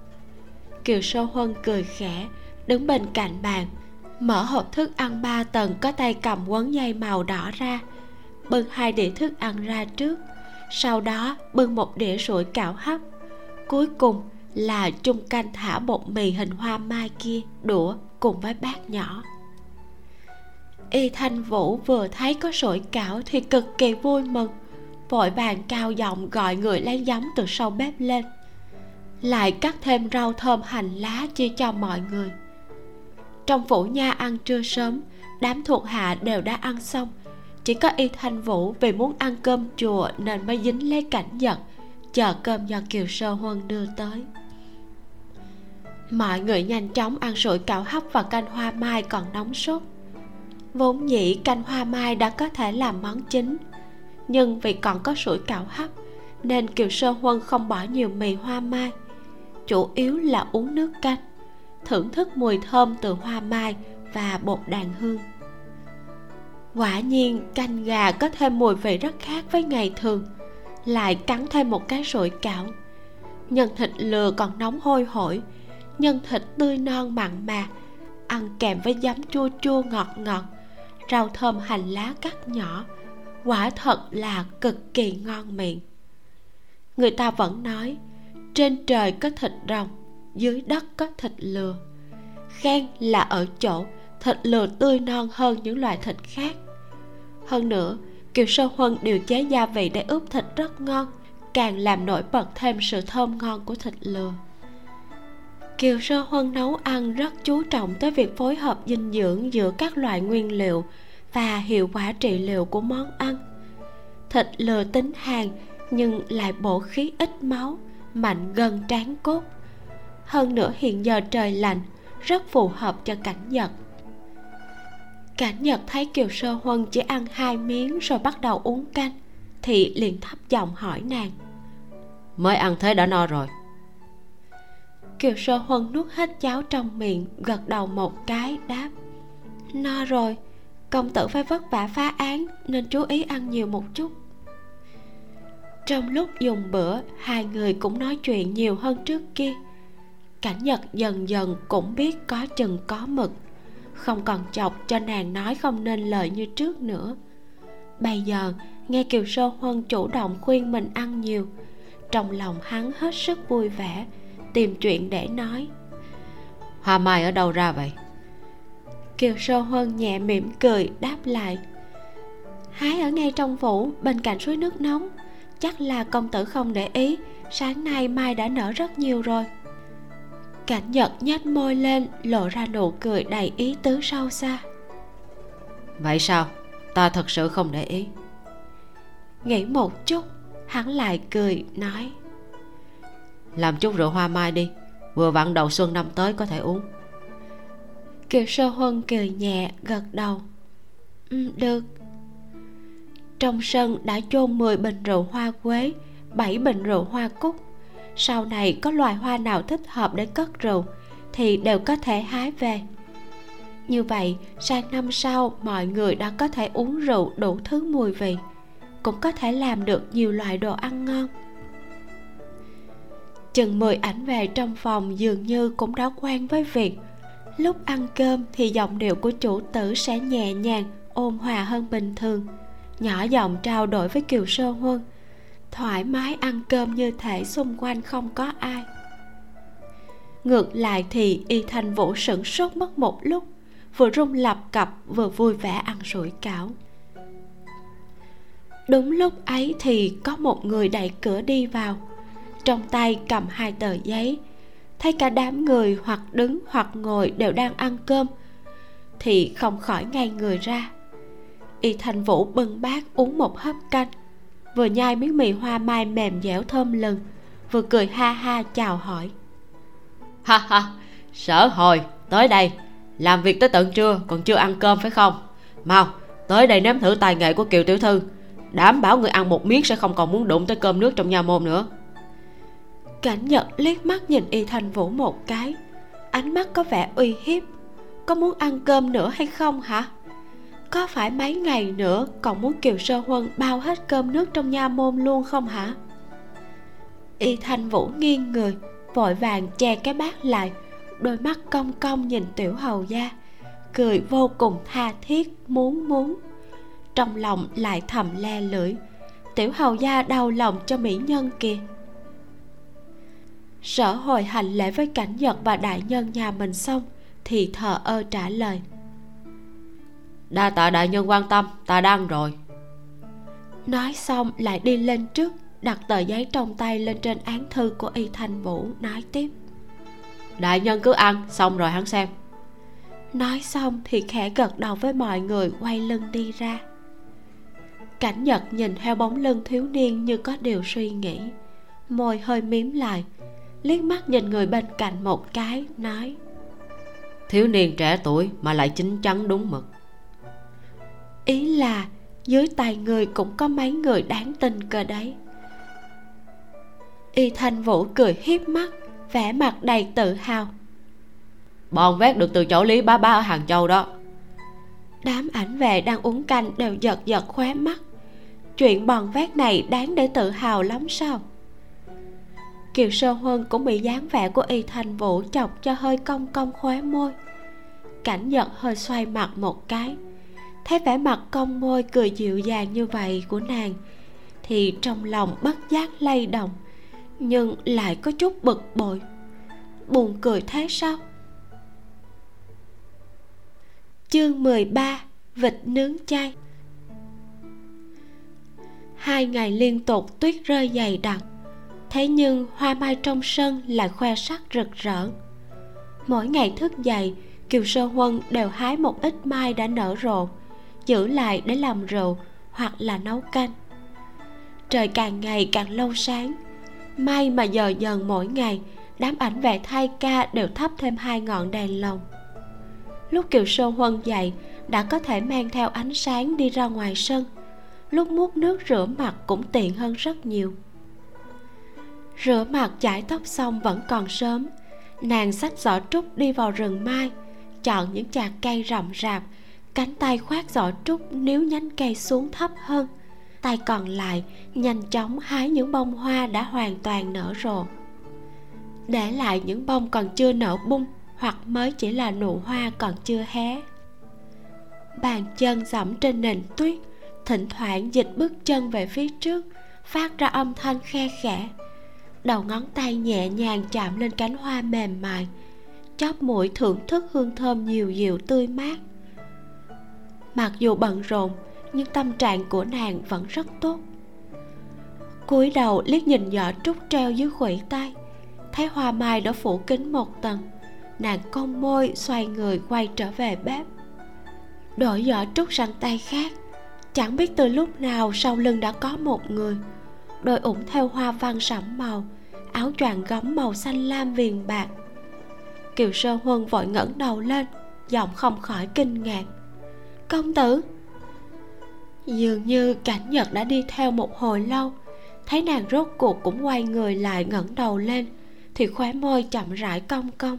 Kiều sâu huân cười khẽ, đứng bên cạnh bàn, mở hộp thức ăn ba tầng có tay cầm quấn dây màu đỏ ra, bưng hai đĩa thức ăn ra trước, sau đó bưng một đĩa sủi cảo hấp. Cuối cùng là chung canh thả bột mì hình hoa mai kia đũa cùng với bát nhỏ y thanh vũ vừa thấy có sủi cảo thì cực kỳ vui mừng. Vội vàng cao giọng gọi người lấy giấm từ sau bếp lên. Lại cắt thêm rau thơm hành lá chia cho mọi người. Trong phủ nha ăn trưa sớm, đám thuộc hạ đều đã ăn xong. Chỉ có y thanh vũ vì muốn ăn cơm chùa nên mới dính lấy cảnh giật chờ cơm do kiều sơ huân đưa tới. Mọi người nhanh chóng ăn sủi cảo hấp và canh hoa mai còn nóng sốt vốn nhĩ canh hoa mai đã có thể làm món chính. Nhưng vì còn có sủi cảo hấp, nên kiều sơ huân không bỏ nhiều mì hoa mai. Chủ yếu là uống nước canh, thưởng thức mùi thơm từ hoa mai và bột đàn hương. Quả nhiên, canh gà có thêm mùi vị rất khác với ngày thường, lại cắn thêm một cái sủi cảo. Nhân thịt lừa còn nóng hôi hổi, nhân thịt tươi non mặn mà, ăn kèm với giấm chua chua ngọt ngọt rau thơm hành lá cắt nhỏ. Quả thật là cực kỳ ngon miệng. Người ta vẫn nói, trên trời có thịt rồng, dưới đất có thịt lừa. Khen là ở chỗ thịt lừa tươi non hơn những loại thịt khác. Hơn nữa kiều sơ huân điều chế gia vị để ướp thịt rất ngon, càng làm nổi bật thêm sự thơm ngon của thịt lừa kiều sơ huân nấu ăn rất chú trọng tới việc phối hợp dinh dưỡng giữa các loại nguyên liệu và hiệu quả trị liệu của món ăn. Thịt lừa tính hàn nhưng lại bổ khí ít máu, mạnh gần tráng cốt. Hơn nữa hiện giờ trời lạnh, rất phù hợp cho cảnh nhật. Cảnh nhật thấy kiều sơ huân chỉ ăn hai miếng rồi bắt đầu uống canh, thì liền thấp giọng hỏi nàng.
Mới ăn thế đã no rồi
kiều sơ huân nuốt hết cháo trong miệng, gật đầu một cái, đáp, no rồi, công tử phải vất vả phá án, nên chú ý ăn nhiều một chút. Trong lúc dùng bữa, hai người cũng nói chuyện nhiều hơn trước kia. Cảnh nhật dần dần cũng biết có chừng có mực, không còn chọc cho nàng nói không nên lời như trước nữa. Bây giờ, nghe kiều sơ huân chủ động khuyên mình ăn nhiều, trong lòng hắn hết sức vui vẻ tìm chuyện để nói.
Hoa mai ở đâu ra vậy?
Kiều sơ huân nhẹ mỉm cười đáp lại. Hái ở ngay trong phủ bên cạnh suối nước nóng. Chắc là công tử không để ý sáng nay mai đã nở rất nhiều rồi. Cảnh nhật nhếch môi lên lộ ra nụ cười đầy ý tứ sâu xa.
Vậy sao? Ta thật sự không để ý.
Nghĩ một chút hắn lại cười nói
làm chút rượu hoa mai đi vừa vặn đầu xuân năm tới có thể uống.
Kiều sơ huân cười nhẹ gật đầu. Ừ, được. Trong sân đã chôn 10 bình rượu hoa quế 7 bình rượu hoa cúc. Sau này có loài hoa nào thích hợp để cất rượu thì đều có thể hái về. Như vậy sang năm sau mọi người đã có thể uống rượu đủ thứ mùi vị cũng có thể làm được nhiều loại đồ ăn ngon chừng 10 ảnh về trong phòng dường như cũng đã quen với việc. Lúc ăn cơm thì giọng điệu của chủ tử sẽ nhẹ nhàng, ôn hòa hơn bình thường. Nhỏ giọng trao đổi với kiều sơ huân. Thoải mái ăn cơm như thể xung quanh không có ai. Ngược lại thì y thanh vũ sửng sốt mất một lúc, vừa rung lập cập vừa vui vẻ ăn sủi cảo. Đúng lúc ấy thì có một người đẩy cửa đi vào trong tay cầm hai tờ giấy. Thấy cả đám người hoặc đứng hoặc ngồi đều đang ăn cơm, thì không khỏi ngay người ra. Y thành vũ bưng bát uống một hớp canh, vừa nhai miếng mì hoa mai mềm dẻo thơm lừng, vừa cười ha ha chào hỏi.
Ha ha, sở hồi, tới đây. Làm việc tới tận trưa, còn chưa ăn cơm phải không? Mau, tới đây nếm thử tài nghệ của kiều tiểu thư. Đảm bảo người ăn một miếng sẽ không còn muốn đụng tới cơm nước trong nhà môn nữa
cảnh nhật liếc mắt nhìn y Thanh vũ một cái. Ánh mắt có vẻ uy hiếp. Có muốn ăn cơm nữa hay không hả? Có phải mấy ngày nữa còn muốn kiều sơ huân bao hết cơm nước trong nha môn luôn không hả? Y thanh vũ nghiêng người, vội vàng che cái bát lại, đôi mắt cong cong nhìn tiểu hầu gia, cười vô cùng tha thiết, muốn muốn. Trong lòng lại thầm le lưỡi. Tiểu hầu gia đau lòng cho mỹ nhân kìa sở hồi hành lễ với cảnh nhật và đại nhân nhà mình xong thì thờ ơ trả lời.
Đa tạ đại nhân quan tâm ta đang rồi.
Nói xong lại đi lên trước đặt tờ giấy trong tay lên trên án thư của y thanh vũ nói tiếp.
Đại nhân cứ ăn xong rồi hắn xem.
Nói xong thì khẽ gật đầu với mọi người quay lưng đi ra. Cảnh nhật nhìn theo bóng lưng thiếu niên như có điều suy nghĩ. Môi hơi miếm lại liếc mắt nhìn người bên cạnh một cái nói
thiếu niên trẻ tuổi mà lại chín chắn đúng mực.
Ý là dưới tay người cũng có mấy người đáng tin cơ đấy. Y thanh vũ cười hiếp mắt vẻ mặt đầy tự hào.
Bọn vét được từ chỗ lý bá bá ở hàng châu đó.
Đám ảnh vệ đang uống canh đều giật giật khóe mắt. Chuyện bòn vét này đáng để tự hào lắm sao kiều sơ huân cũng bị dáng vẻ của y thanh vũ chọc cho hơi cong cong khóe môi. Cảnh giật hơi xoay mặt một cái. Thấy vẻ mặt cong môi cười dịu dàng như vậy của nàng, thì trong lòng bất giác lay động, nhưng lại có chút bực bội. Buồn cười thế sao? Chương 13 vịt nướng chay. Hai ngày liên tục tuyết rơi dày đặc thế nhưng hoa mai trong sân lại khoe sắc rực rỡ. Mỗi ngày thức dậy, kiều sơ huân đều hái một ít mai đã nở rộ, giữ lại để làm rượu hoặc là nấu canh. Trời càng ngày càng lâu sáng, may mà giờ dần mỗi ngày, đám ảnh vệ thay ca đều thắp thêm hai ngọn đèn lồng. Lúc kiều sơ huân dậy, đã có thể mang theo ánh sáng đi ra ngoài sân. Lúc múc nước rửa mặt cũng tiện hơn rất nhiều rửa mặt, chải tóc xong vẫn còn sớm. Nàng xách giỏ trúc đi vào rừng mai, chọn những chạc cây rậm rạp. Cánh tay khoác giỏ trúc níu nhánh cây xuống thấp hơn. Tay còn lại nhanh chóng hái những bông hoa đã hoàn toàn nở rộ. Để lại những bông còn chưa nở bung hoặc mới chỉ là nụ hoa còn chưa hé. Bàn chân dẫm trên nền tuyết, thỉnh thoảng dịch bước chân về phía trước, phát ra âm thanh khe khẽ đầu ngón tay nhẹ nhàng chạm lên cánh hoa mềm mại. Chóp mũi thưởng thức hương thơm nhiều dịu tươi mát. Mặc dù bận rộn, nhưng tâm trạng của nàng vẫn rất tốt. Cúi đầu liếc nhìn giỏ trúc treo dưới khuỷu tay, thấy hoa mai đã phủ kín một tầng. Nàng cong môi xoay người quay trở về bếp. Đổi giỏ trúc sang tay khác, chẳng biết từ lúc nào sau lưng đã có một người đôi ủng theo hoa văn sẫm màu, áo choàng gấm màu xanh lam viền bạc. Kiều sơ huân vội ngẩng đầu lên, giọng không khỏi kinh ngạc. Công tử? Dường như cảnh nhật đã đi theo một hồi lâu, thấy nàng rốt cuộc cũng quay người lại ngẩng đầu lên, thì khóe môi chậm rãi cong cong.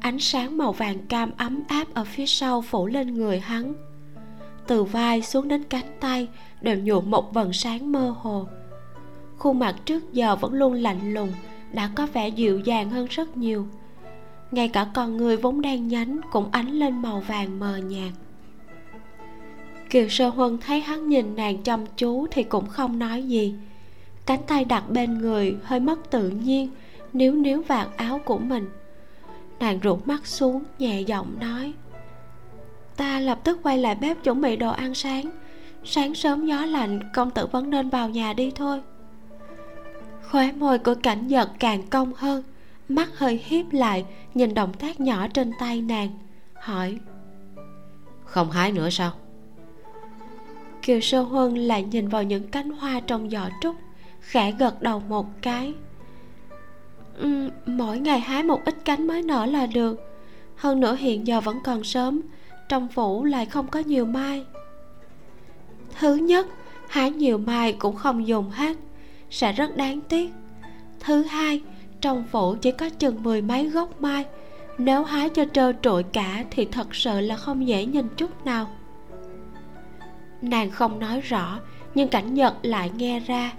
Ánh sáng màu vàng cam ấm áp ở phía sau phủ lên người hắn. Từ vai xuống đến cánh tay đều nhuộm một vầng sáng mơ hồ khuôn mặt trước giờ vẫn luôn lạnh lùng, đã có vẻ dịu dàng hơn rất nhiều. Ngay cả con người vốn đang nhánh cũng ánh lên màu vàng mờ nhạt. Kiều sơ huân thấy hắn nhìn nàng chăm chú thì cũng không nói gì. Cánh tay đặt bên người hơi mất tự nhiên, níu níu vạt áo của mình. Nàng rụt mắt xuống, nhẹ giọng nói, ta lập tức quay lại bếp chuẩn bị đồ ăn sáng. Sáng sớm gió lạnh, công tử vẫn nên vào nhà đi thôi khóe môi của cảnh giật càng cong hơn mắt hơi hiếp lại nhìn động tác nhỏ trên tay nàng hỏi.
Không hái nữa sao?
Kiều sơ huân lại nhìn vào những cánh hoa trong giỏ trúc khẽ gật đầu một cái. Ừ, mỗi ngày hái một ít cánh mới nở là được hơn nữa hiện giờ vẫn còn sớm trong phủ lại không có nhiều mai. Thứ nhất hái nhiều mai cũng không dùng hết sẽ rất đáng tiếc. Thứ hai trong phủ chỉ có chừng mười mấy gốc mai. Nếu hái cho trơ trội cả thì thật sự là không dễ nhìn chút nào. Nàng không nói rõ nhưng cảnh nhật lại nghe ra.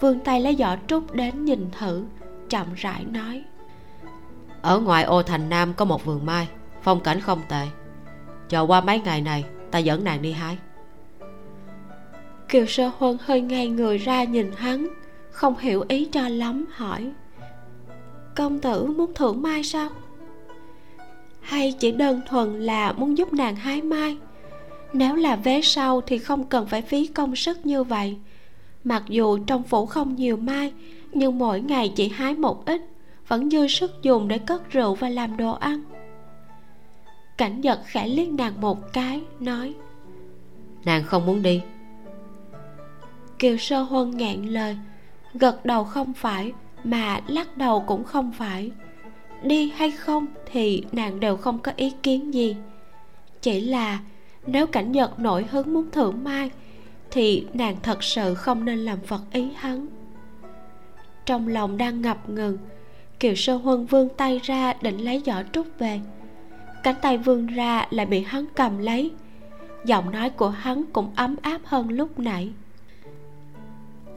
Vươn tay lấy giỏ trúc đến nhìn thử chậm rãi nói
ở ngoài ô thành nam có một vườn mai phong cảnh không tệ. Chờ qua mấy ngày này ta dẫn nàng đi hái.
Kiều sơ huân hơi ngay người ra nhìn hắn không hiểu ý cho lắm hỏi. Công tử muốn thưởng mai sao? Hay chỉ đơn thuần là muốn giúp nàng hái mai? Nếu là vé sau thì không cần phải phí công sức như vậy. Mặc dù trong phủ không nhiều mai nhưng mỗi ngày chỉ hái một ít vẫn dư sức dùng để cất rượu và làm đồ ăn. Cảnh giật khẽ liếc nàng một cái nói.
Nàng không muốn đi.
Kiều sơ huân ngẹn lời gật đầu không phải, mà lắc đầu cũng không phải. Đi hay không thì nàng đều không có ý kiến gì. Chỉ là nếu cảnh nhật nổi hứng muốn thưởng mai, thì nàng thật sự không nên làm phật ý hắn. Trong lòng đang ngập ngừng, kiều sơ huân vươn tay ra định lấy giỏ trúc về. Cánh tay vươn ra lại bị hắn cầm lấy. Giọng nói của hắn cũng ấm áp hơn lúc nãy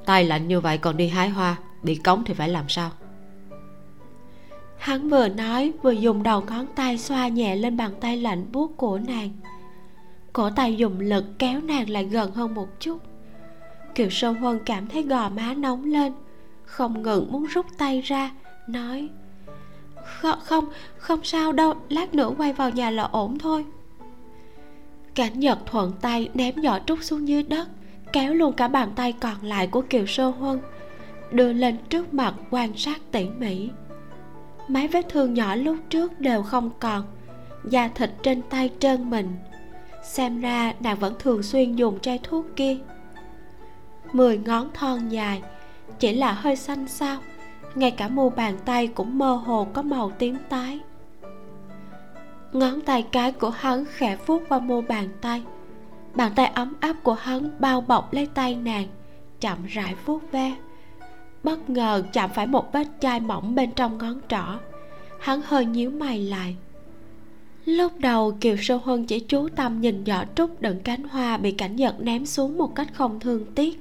tay lạnh như vậy còn đi hái hoa, bị cống thì phải làm sao?
Hắn vừa nói, vừa dùng đầu ngón tay xoa nhẹ lên bàn tay lạnh buốt của nàng. Cổ tay dùng lực kéo nàng lại gần hơn một chút. Kiều sơn huân cảm thấy gò má nóng lên, không ngừng muốn rút tay ra, nói không không không sao đâu, lát nữa quay vào nhà là ổn thôi. Cảnh nhật thuận tay ném giỏ trúc xuống dưới đất kéo luôn cả bàn tay còn lại của kiều sơ huân, đưa lên trước mặt quan sát tỉ mỉ. Mấy vết thương nhỏ lúc trước đều không còn, da thịt trên tay trơn mình. Xem ra nàng vẫn thường xuyên dùng chai thuốc kia. Mười ngón thon dài, chỉ là hơi xanh xao ngay cả mu bàn tay cũng mơ hồ có màu tím tái. Ngón tay cái của hắn khẽ vuốt qua mu bàn tay bàn tay ấm áp của hắn bao bọc lấy tay nàng, chậm rãi vuốt ve. Bất ngờ chạm phải một vết chai mỏng bên trong ngón trỏ, hắn hơi nhíu mày lại. Lúc đầu kiều sâu huân chỉ chú tâm nhìn nhỏ trúc đựng cánh hoa bị cảnh giật ném xuống một cách không thương tiếc.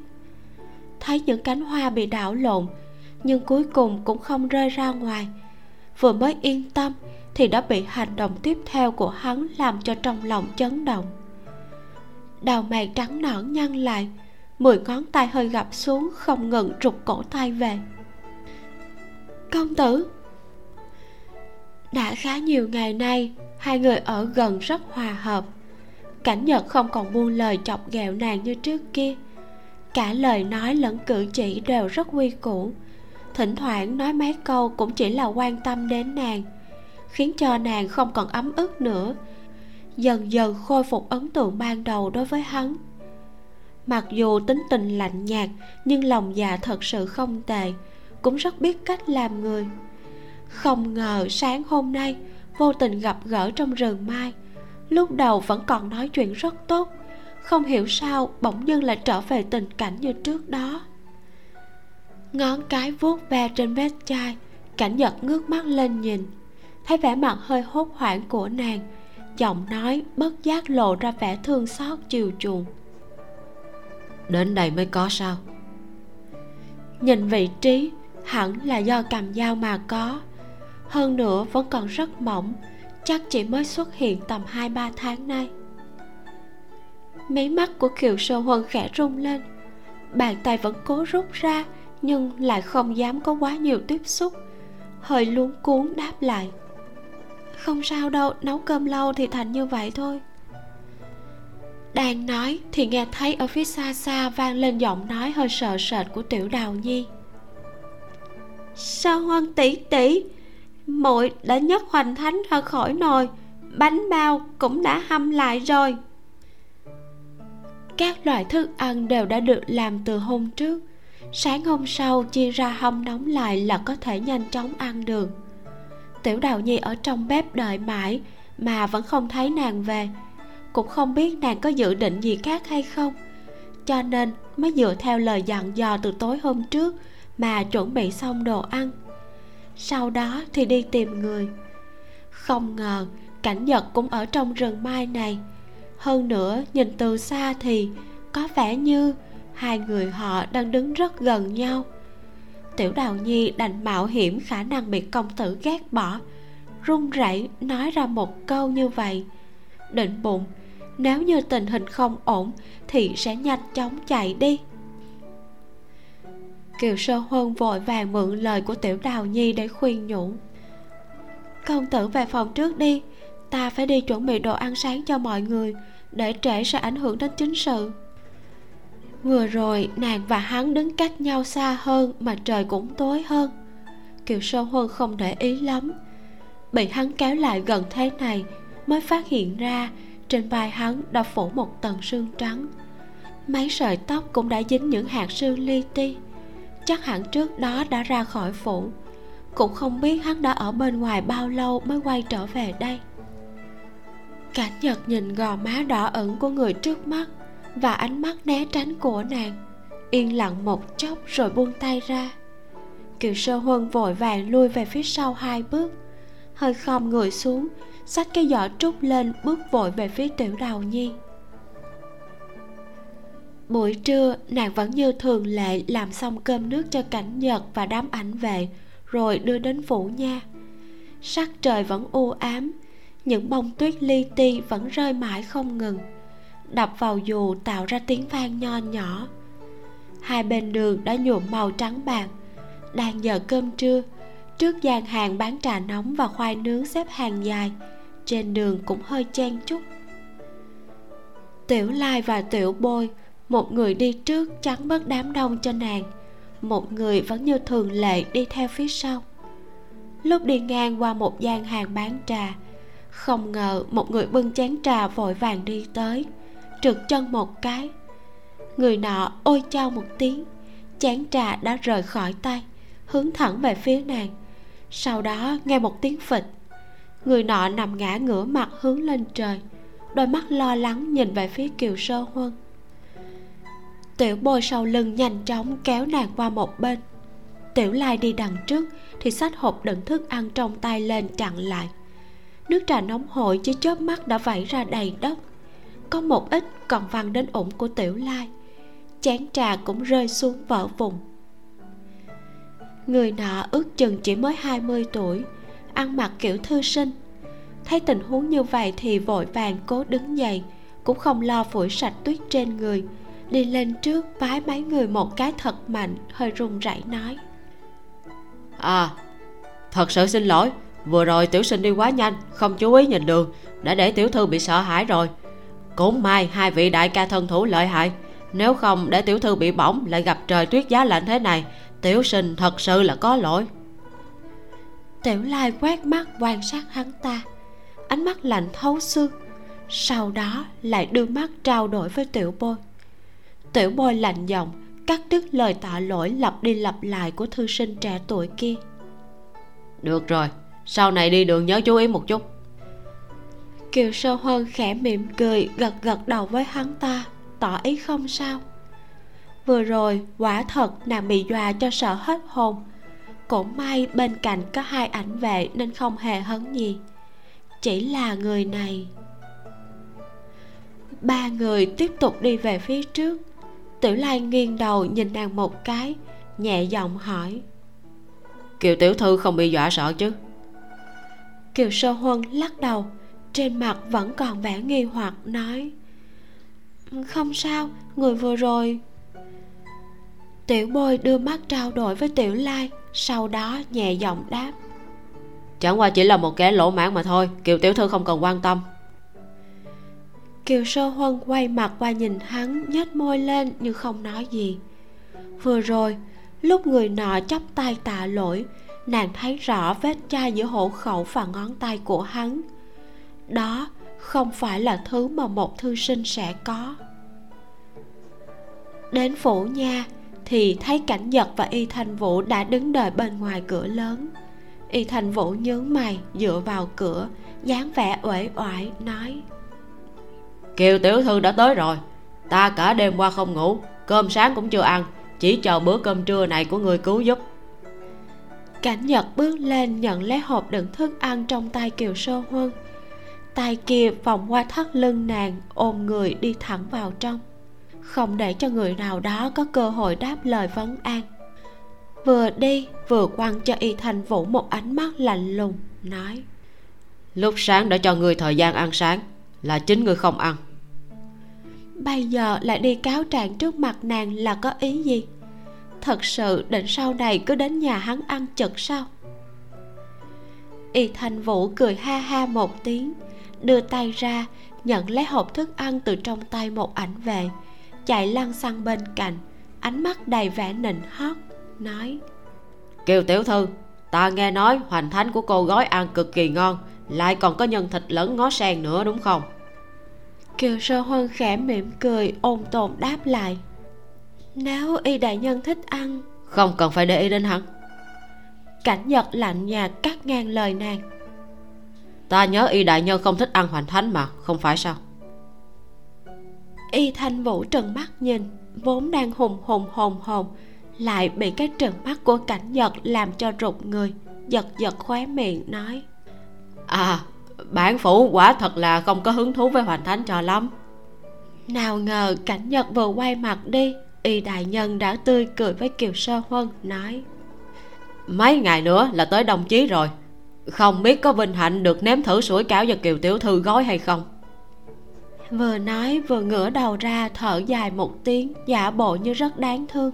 Thấy những cánh hoa bị đảo lộn, nhưng cuối cùng cũng không rơi ra ngoài. Vừa mới yên tâm thì đã bị hành động tiếp theo của hắn làm cho trong lòng chấn động đầu mày trắng nõn nhăn lại, mười ngón tay hơi gập xuống không ngừng rụt cổ tay về. Công tử, đã khá nhiều ngày nay hai người ở gần rất hòa hợp. Cảnh nhật không còn buông lời chọc ghẹo nàng như trước kia. Cả lời nói lẫn cử chỉ đều rất quy củ. Thỉnh thoảng nói mấy câu cũng chỉ là quan tâm đến nàng, khiến cho nàng không còn ấm ức nữa dần dần khôi phục ấn tượng ban đầu đối với hắn. Mặc dù tính tình lạnh nhạt, nhưng lòng dạ thật sự không tệ, cũng rất biết cách làm người. Không ngờ sáng hôm nay, vô tình gặp gỡ trong rừng mai. Lúc đầu vẫn còn nói chuyện rất tốt, không hiểu sao bỗng dưng lại trở về tình cảnh như trước đó. Ngón cái vuốt ve trên vết chai, cảnh giật ngước mắt lên nhìn, thấy vẻ mặt hơi hốt hoảng của nàng giọng nói bất giác lộ ra vẻ thương xót chiều chuộng.
Đến đây mới có sao?
Nhìn vị trí hẳn là do cầm dao mà có. Hơn nữa vẫn còn rất mỏng chắc chỉ mới xuất hiện tầm hai ba tháng nay. Mí mắt của kiều sơ huân khẽ rung lên. Bàn tay vẫn cố rút ra nhưng lại không dám có quá nhiều tiếp xúc. Hơi luống cuốn đáp lại không sao đâu, nấu cơm lâu thì thành như vậy thôi. Đang nói thì nghe thấy ở phía xa xa vang lên giọng nói hơi sợ sệt của tiểu đào nhi. Sao hoan tỷ tỷ? Muội đã nhấc hoành thánh ra khỏi nồi, bánh bao cũng đã hâm lại rồi. Các loại thức ăn đều đã được làm từ hôm trước. Sáng hôm sau, chia ra hâm nóng lại là có thể nhanh chóng ăn được tiểu đào nhi ở trong bếp đợi mãi mà vẫn không thấy nàng về. Cũng không biết nàng có dự định gì khác hay không, cho nên mới dựa theo lời dặn dò từ tối hôm trước mà chuẩn bị xong đồ ăn. Sau đó thì đi tìm người. Không ngờ cảnh vật cũng ở trong rừng mai này. Hơn nữa nhìn từ xa thì có vẻ như hai người họ đang đứng rất gần nhau tiểu đào nhi đành mạo hiểm khả năng bị công tử ghét bỏ, run rẩy nói ra một câu như vậy. Định bụng, nếu như tình hình không ổn thì sẽ nhanh chóng chạy đi. Kiều sơ huân vội vàng mượn lời của tiểu đào nhi để khuyên nhủ, công tử về phòng trước đi, ta phải đi chuẩn bị đồ ăn sáng cho mọi người để trễ sẽ ảnh hưởng đến chính sự vừa rồi, nàng và hắn đứng cách nhau xa hơn mà trời cũng tối hơn. Kiều sơ huân không để ý lắm. Bị hắn kéo lại gần thế này, mới phát hiện ra trên vai hắn đã phủ một tầng sương trắng. Mấy sợi tóc cũng đã dính những hạt sương li ti. Chắc hẳn trước đó đã ra khỏi phủ. Cũng không biết hắn đã ở bên ngoài bao lâu mới quay trở về đây. Cảnh nhật nhìn gò má đỏ ẩn của người trước mắt và ánh mắt né tránh của nàng. Yên lặng một chốc rồi buông tay ra. Kiều sơ huân vội vàng lui về phía sau hai bước. Hơi khom người xuống, xách cái giỏ trúc lên bước vội về phía tiểu đào nhi. Buổi trưa, nàng vẫn như thường lệ làm xong cơm nước cho cảnh nhật và đám ảnh vệ, rồi đưa đến phủ nha. Sắc trời vẫn u ám, những bông tuyết li ti vẫn rơi mãi không ngừng đập vào dù tạo ra tiếng vang nho nhỏ. Hai bên đường đã nhuộm màu trắng bạc, đang giờ cơm trưa, trước gian hàng bán trà nóng và khoai nướng xếp hàng dài, trên đường cũng hơi chen chút. Tiểu lai và tiểu bôi, một người đi trước chắn bớt đám đông cho nàng, một người vẫn như thường lệ đi theo phía sau. Lúc đi ngang qua một gian hàng bán trà, không ngờ một người bưng chén trà vội vàng đi tới trượt chân một cái. Người nọ ôi chao một tiếng chén trà đã rời khỏi tay, hướng thẳng về phía nàng. Sau đó nghe một tiếng phịch. Người nọ nằm ngã ngửa mặt hướng lên trời, đôi mắt lo lắng nhìn về phía kiều sơ huân. Tiểu bôi sau lưng nhanh chóng kéo nàng qua một bên. Tiểu lai đi đằng trước thì xách hộp đựng thức ăn trong tay lên chặn lại. Nước trà nóng hổi chỉ chớp mắt đã vẩy ra đầy đất có một ít còn văng đến ủng của tiểu lai. Chén trà cũng rơi xuống vỡ vùng người nọ ước chừng chỉ mới 20 tuổi, ăn mặc kiểu thư sinh. Thấy tình huống như vậy thì vội vàng cố đứng dậy, cũng không lo phủi sạch tuyết trên người, đi lên trước vái mấy người một cái thật mạnh, hơi run rẩy nói.
À thật sự xin lỗi, vừa rồi tiểu sinh đi quá nhanh, không chú ý nhìn đường, đã để tiểu thư bị sợ hãi rồi cũng may hai vị đại ca thân thủ lợi hại. Nếu không để tiểu thư bị bỏng lại gặp trời tuyết giá lạnh thế này tiểu sinh thật sự là có lỗi.
Tiểu lai quét mắt quan sát hắn ta. Ánh mắt lạnh thấu xương. Sau đó lại đưa mắt trao đổi với tiểu bôi. Tiểu bôi lạnh giọng cắt đứt lời tạ lỗi lặp đi lặp lại của thư sinh trẻ tuổi kia.
Được rồi sau này đi đường nhớ chú ý một chút
kiều sơ huân khẽ mỉm cười gật gật đầu với hắn ta. Tỏ ý không sao. Vừa rồi quả thật nàng bị dọa cho sợ hết hồn. Cũng may bên cạnh có hai ảnh vệ nên không hề hấn gì. Chỉ là người này. Ba người tiếp tục đi về phía trước. Tiểu lai nghiêng đầu nhìn nàng một cái nhẹ giọng hỏi.
Kiều tiểu thư không bị dọa sợ chứ?
Kiều sơ huân lắc đầu trên mặt vẫn còn vẻ nghi hoặc nói không sao người vừa rồi. Tiểu bôi đưa mắt trao đổi với tiểu lai sau đó nhẹ giọng đáp
chẳng qua chỉ là một kẻ lỗ mãn mà thôi kiều tiểu thư không cần quan tâm.
Kiều sơ huân quay mặt qua nhìn hắn nhếch môi lên nhưng không nói gì. Vừa rồi lúc người nọ chắp tay tạ lỗi nàng thấy rõ vết chai giữa hộ khẩu và ngón tay của hắn đó không phải là thứ mà một thư sinh sẽ có. Đến phủ nha thì thấy cảnh giật và y thanh vũ đã đứng đợi bên ngoài cửa lớn. Y thanh vũ nhướng mày dựa vào cửa dáng vẻ uể oải nói
kiều tiểu thư đã tới rồi. Ta cả đêm qua không ngủ cơm sáng cũng chưa ăn chỉ chờ bữa cơm trưa này của người cứu giúp.
Cảnh nhật bước lên nhận lấy hộp đựng thức ăn trong tay kiều sơ huân tay kia vòng qua thắt lưng nàng ôm người đi thẳng vào trong. Không để cho người nào đó có cơ hội đáp lời vấn an. Vừa đi vừa quăng cho y thành vũ một ánh mắt lạnh lùng nói
lúc sáng đã cho người thời gian ăn sáng là chính người không ăn.
Bây giờ lại đi cáo trạng trước mặt nàng là có ý gì? Thật sự định sau này cứ đến nhà hắn ăn chật sao? Y thành vũ cười ha ha một tiếng đưa tay ra nhận lấy hộp thức ăn từ trong tay một ảnh vệ chạy lăn xăng bên cạnh ánh mắt đầy vẻ nịnh hót nói
kiều tiểu thư ta nghe nói hoành thánh của cô gói ăn cực kỳ ngon lại còn có nhân thịt lẫn ngó sen nữa đúng không?
Kiều sơ huân khẽ mỉm cười ôn tồn đáp lại nếu y đại nhân thích ăn
không cần phải để ý đến hắn.
Cảnh nhật lạnh nhạt cắt ngang lời nàng
ta nhớ y đại nhân không thích ăn hoành thánh mà không phải sao?
Y thanh vũ trừng mắt nhìn vốn đang hùng hùng hồn hồn lại bị cái trừng mắt của cảnh nhật làm cho rụt người giật giật khóe miệng nói.
À bản phủ quả thật là không có hứng thú với hoành thánh cho lắm.
Nào ngờ cảnh nhật vừa quay mặt đi y đại nhân đã tươi cười với kiều sơ huân nói.
Mấy ngày nữa là tới đồng chí rồi không biết có vinh hạnh được nếm thử sủi cáo do kiều tiểu thư gói hay không?
Vừa nói vừa ngửa đầu ra thở dài một tiếng giả bộ như rất đáng thương.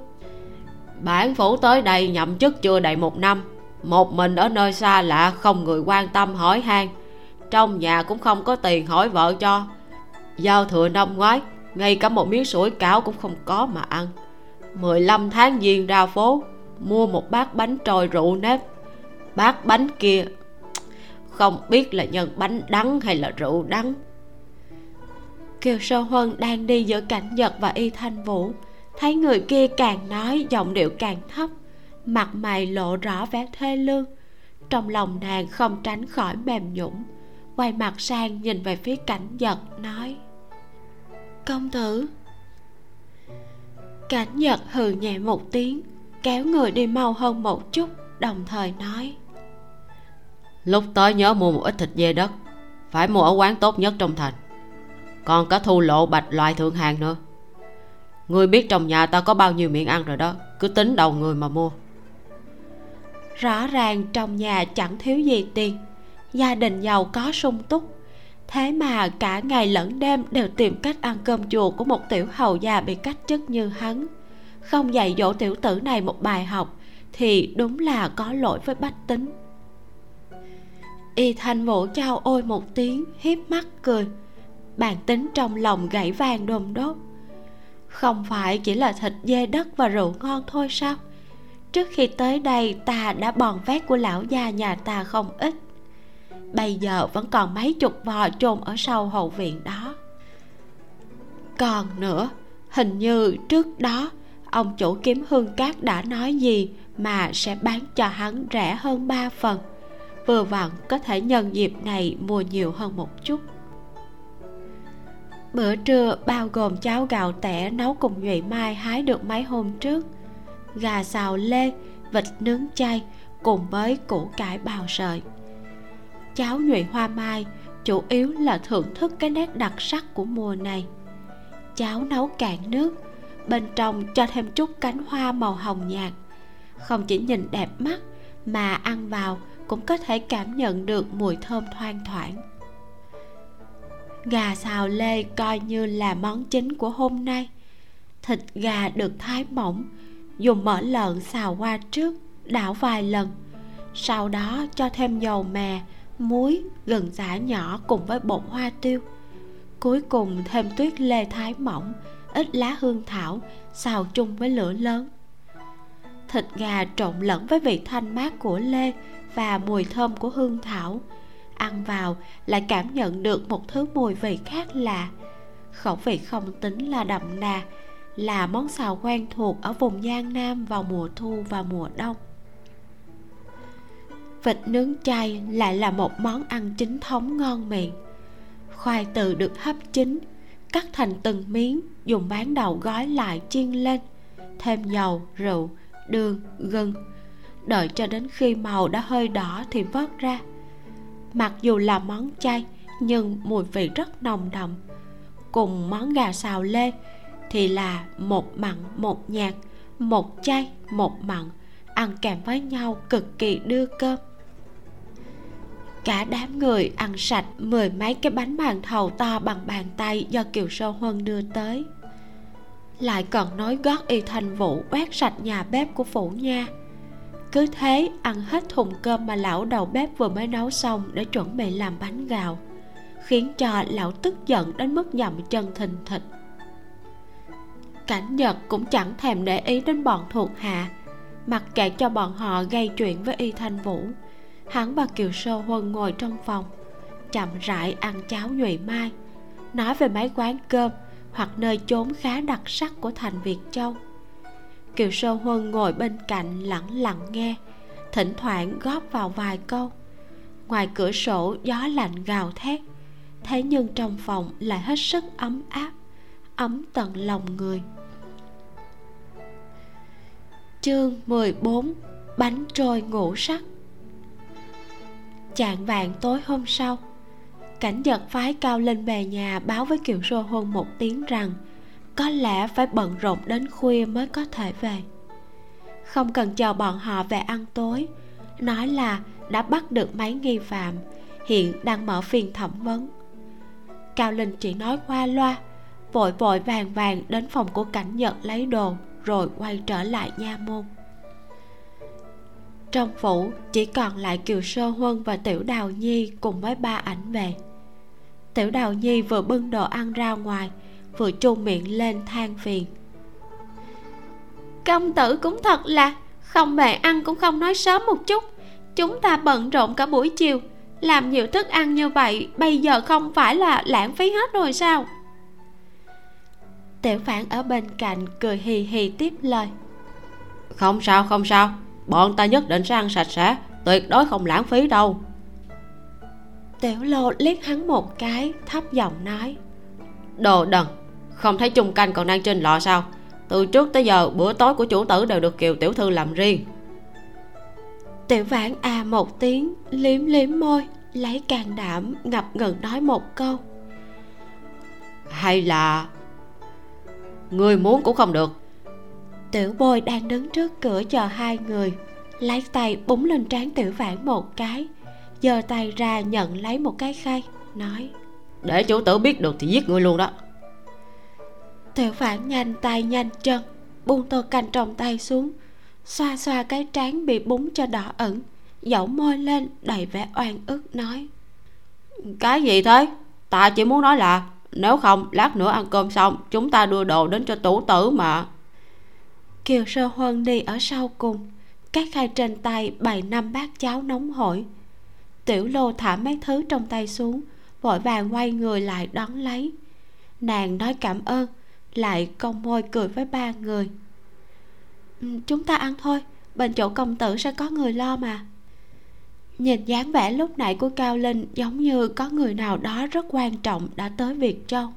Bản phủ tới đây nhậm chức chưa đầy một năm. Một mình ở nơi xa lạ không người quan tâm hỏi han. Trong nhà cũng không có tiền hỏi vợ cho. Giao thừa năm ngoái ngay cả một miếng sủi cảo cũng không có mà ăn. 15 tháng giêng ra phố mua một bát bánh trôi rượu nếp. Bát bánh kia không biết là nhân bánh đắng hay là rượu đắng.
Kiều sơ huân đang đi giữa cảnh nhật và y thanh vũ. Thấy người kia càng nói, giọng điệu càng thấp, mặt mày lộ rõ vẻ thê lương. Trong lòng nàng không tránh khỏi mềm nhũng quay mặt sang nhìn về phía cảnh nhật, nói, công tử. Cảnh nhật hừ nhẹ một tiếng, kéo người đi mau hơn một chút, đồng thời nói
lúc tới nhớ mua một ít thịt dê đất. Phải mua ở quán tốt nhất trong thành. Còn cả thu lộ bạch loại thượng hàng nữa. Ngươi biết trong nhà ta có bao nhiêu miệng ăn rồi đó, cứ tính đầu người mà mua.
Rõ ràng trong nhà chẳng thiếu gì tiền, gia đình giàu có sung túc. Thế mà cả ngày lẫn đêm đều tìm cách ăn cơm chùa của một tiểu hầu già bị cách chức như hắn. Không dạy dỗ tiểu tử này một bài học thì đúng là có lỗi với bách tính y thanh vũ trao ôi một tiếng, hiếp mắt cười. Bản tính trong lòng gãy vàng đồm đốt. Không phải chỉ là thịt dê đất và rượu ngon thôi sao? Trước khi tới đây, ta đã bòn vét của lão gia nhà ta không ít. Bây giờ vẫn còn mấy chục vò chôn ở sau hậu viện đó. Còn nữa, hình như trước đó, ông chủ kiếm hương cát đã nói gì mà sẽ bán cho hắn rẻ hơn ba phần vừa vặn có thể nhân dịp này mua nhiều hơn một chút. Bữa trưa, bao gồm cháo gạo tẻ nấu cùng nhụy mai hái được mấy hôm trước, gà xào lê, vịt nướng chay cùng với củ cải bào sợi. Cháo nhụy hoa mai chủ yếu là thưởng thức cái nét đặc sắc của mùa này. Cháo nấu cạn nước, bên trong cho thêm chút cánh hoa màu hồng nhạt. Không chỉ nhìn đẹp mắt mà ăn vào cũng có thể cảm nhận được mùi thơm thoang thoảng. Gà xào lê coi như là món chính của hôm nay. Thịt gà được thái mỏng, dùng mỡ lợn xào qua trước, đảo vài lần. Sau đó cho thêm dầu mè, muối, gừng giã nhỏ cùng với bột hoa tiêu. Cuối cùng thêm tuyết lê thái mỏng, ít lá hương thảo, xào chung với lửa lớn. Thịt gà trộn lẫn với vị thanh mát của lê và mùi thơm của hương thảo. Ăn vào lại cảm nhận được một thứ mùi vị khác lạ. Khẩu vị không tính là đậm đà, là món xào quen thuộc ở vùng giang nam vào mùa thu và mùa đông. Vịt nướng chay lại là một món ăn chính thống ngon miệng. Khoai từ được hấp chín, cắt thành từng miếng, dùng bán đầu gói lại chiên lên. Thêm dầu, rượu, đường, gừng đợi cho đến khi màu đã hơi đỏ thì vớt ra. Mặc dù là món chay, nhưng mùi vị rất nồng đậm. Cùng món gà xào lê thì là một mặn, một nhạt, một chay, một mặn, ăn kèm với nhau cực kỳ đưa cơm. Cả đám người ăn sạch mười mấy cái bánh màn thầu to bằng bàn tay do kiều sơ huân đưa tới. Lại còn nói gót y thanh vũ quét sạch nhà bếp của phủ nha cứ thế, ăn hết thùng cơm mà lão đầu bếp vừa mới nấu xong để chuẩn bị làm bánh gạo, khiến cho lão tức giận đến mức dậm chân thình thịch. Cảnh nhật cũng chẳng thèm để ý đến bọn thuộc hạ, mặc kệ cho bọn họ gây chuyện với y thanh vũ. Hắn và kiều sơ huân ngồi trong phòng, chậm rãi ăn cháo nhụy mai, nói về mấy quán cơm hoặc nơi chốn khá đặc sắc của thành việt châu kiều sơ huân ngồi bên cạnh lặng lặng nghe, thỉnh thoảng góp vào vài câu. Ngoài cửa sổ, gió lạnh gào thét. Thế nhưng trong phòng lại hết sức ấm áp, ấm tận lòng người. Chương 14 bánh trôi ngũ sắc. Chạng vạn tối hôm sau, cảnh giật phái cao lên về nhà báo với kiều sô huân một tiếng rằng có lẽ phải bận rộn đến khuya mới có thể về. Không cần chờ bọn họ về ăn tối. Nói là đã bắt được mấy nghi phạm, hiện đang mở phiên thẩm vấn. Cao linh chỉ nói qua loa, vội vội vàng vàng đến phòng của cảnh nhật lấy đồ, rồi quay trở lại nha môn. Trong phủ, chỉ còn lại kiều sơ huân và tiểu đào nhi cùng với ba ảnh về. Tiểu đào nhi vừa bưng đồ ăn ra ngoài vừa chung miệng lên than phiền. Công tử cũng thật là không về ăn cũng không nói sớm một chút. Chúng ta bận rộn cả buổi chiều làm nhiều thức ăn như vậy bây giờ không phải là lãng phí hết rồi sao? Tiểu phản ở bên cạnh cười hì hì tiếp lời.
Không sao không sao. Bọn ta nhất định sẽ ăn sạch sẽ tuyệt đối không lãng phí đâu.
Tiểu lô liếc hắn một cái thấp giọng nói.
Đồ đần không thấy chung canh còn đang trên lọ sao? Từ trước tới giờ bữa tối của chủ tử đều được kiều tiểu thư làm riêng.
Tiểu vãn à một tiếng liếm liếm môi lấy can đảm ngập ngừng nói một câu.
Hay là người muốn cũng không được.
Tiểu bôi đang đứng trước cửa chờ hai người lấy tay búng lên trán tiểu vãn một cái giơ tay ra nhận lấy một cái khay nói.
Để chủ tử biết được thì giết người luôn đó
tiểu vãn nhanh tay nhanh chân buông tô canh trong tay xuống. Xoa xoa cái trán bị búng cho đỏ ẩn dẫu môi lên đầy vẻ oan ức nói.
Cái gì thế? Ta chỉ muốn nói là nếu không lát nữa ăn cơm xong chúng ta đưa đồ đến cho tủ tử mà.
Kiều sơ huân đi ở sau cùng các khay trên tay bày năm bát cháo nóng hổi. Tiểu lô thả mấy thứ trong tay xuống vội vàng quay người lại đón lấy. Nàng nói cảm ơn lại cong môi cười với ba người. Ừ, chúng ta ăn thôi, bên chỗ công tử sẽ có người lo mà. Nhìn dáng vẻ lúc nãy của cao linh giống như có người nào đó rất quan trọng đã tới việt châu.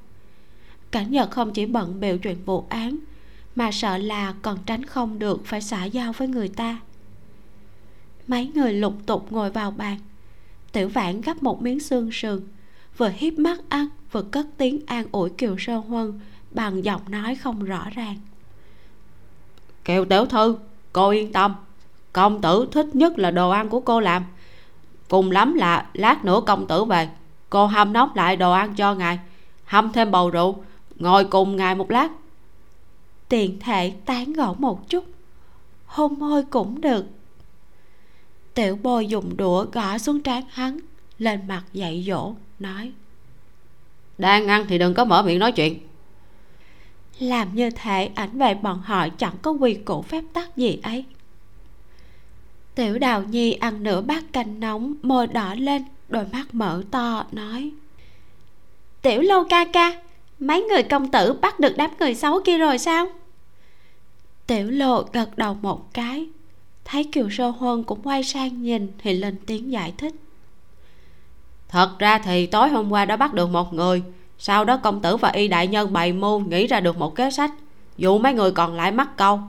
Cảnh nhật không chỉ bận biểu chuyện vụ án, mà sợ là còn tránh không được phải xả giao với người ta. Mấy người lục tục ngồi vào bàn. Tiểu vãn gắp một miếng xương sườn, vừa hiếp mắt ăn, vừa cất tiếng an ủi kiều sơ huân bằng giọng nói không rõ ràng.
Kiều tiểu thư cô yên tâm. Công tử thích nhất là đồ ăn của cô làm. Cùng lắm là lát nữa công tử về. Cô hâm nóng lại đồ ăn cho ngài. Hâm thêm bầu rượu. Ngồi cùng ngài một lát.
Tiện thể tán gẫu một chút. Hôn môi cũng được. Tiểu bồi dùng đũa gõ xuống trán hắn lên mặt dạy dỗ nói.
Đang ăn thì đừng có mở miệng nói chuyện
làm như thể ảnh về bọn họ chẳng có quy củ phép tắc gì ấy. Tiểu đào nhi ăn nửa bát canh nóng, môi đỏ lên, đôi mắt mở to, nói. Tiểu lô ca ca, mấy người công tử bắt được đám người xấu kia rồi sao? Tiểu lộ gật đầu một cái, thấy kiều sơ huân cũng quay sang nhìn thì lên tiếng giải thích.
Thật ra thì tối hôm qua đã bắt được một người sau đó công tử và y đại nhân bày mưu nghĩ ra được một kế sách. Dụ mấy người còn lại mắc câu.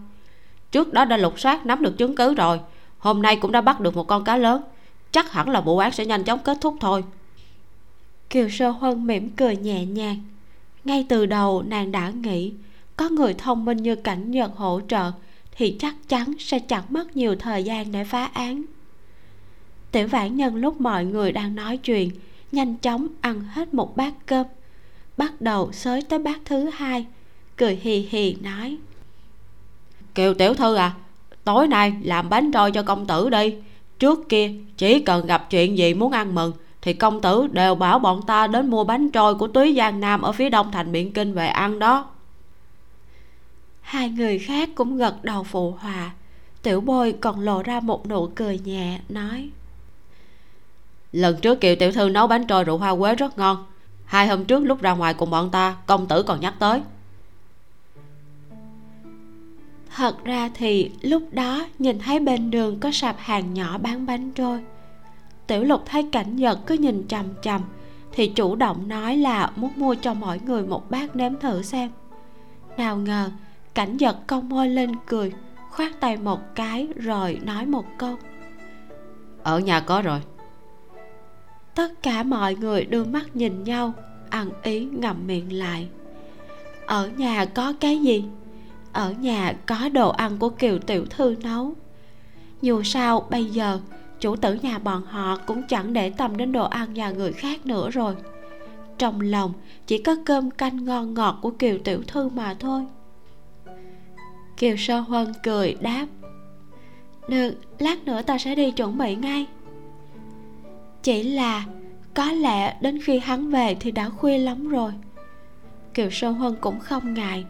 Trước đó đã lục soát nắm được chứng cứ rồi. Hôm nay cũng đã bắt được một con cá lớn. Chắc hẳn là vụ án sẽ nhanh chóng kết thúc thôi.
Kiều sơ huân mỉm cười nhẹ nhàng. Ngay từ đầu, nàng đã nghĩ, có người thông minh như cảnh nhật hỗ trợ thì chắc chắn sẽ chẳng mất nhiều thời gian để phá án. Tiểu vãn nhân lúc mọi người đang nói chuyện, nhanh chóng ăn hết một bát cơm bắt đầu xới tới bát thứ hai, cười hì hì nói.
Kiều tiểu thư à tối nay làm bánh trôi cho công tử đi. Trước kia chỉ cần gặp chuyện gì muốn ăn mừng, thì công tử đều bảo bọn ta đến mua bánh trôi của túy giang nam ở phía đông thành biện kinh về ăn đó.
Hai người khác cũng gật đầu phụ hòa. Tiểu bôi còn lộ ra một nụ cười nhẹ, nói.
Lần trước kiều tiểu thư nấu bánh trôi rượu hoa quế rất ngon hai hôm trước lúc ra ngoài cùng bọn ta công tử còn nhắc tới.
Thật ra thì lúc đó nhìn thấy bên đường có sạp hàng nhỏ bán bánh trôi. Tiểu lục thấy cảnh nhật cứ nhìn chằm chằm thì chủ động nói là muốn mua cho mọi người một bát nếm thử xem. Nào ngờ cảnh nhật cong môi lên cười khoát tay một cái rồi nói một câu.
Ở nhà có rồi
tất cả mọi người đưa mắt nhìn nhau, ăn ý ngậm miệng lại. Ở nhà có cái gì? Ở nhà có đồ ăn của kiều tiểu thư nấu. Dù sao, bây giờ, chủ tử nhà bọn họ cũng chẳng để tâm đến đồ ăn nhà người khác nữa rồi. Trong lòng, chỉ có cơm canh ngon ngọt của kiều tiểu thư mà thôi. Kiều sơ huân cười đáp, được, lát nữa ta sẽ đi chuẩn bị ngay chỉ là có lẽ đến khi hắn về thì đã khuya lắm rồi. Kiều sơ huân cũng không ngại.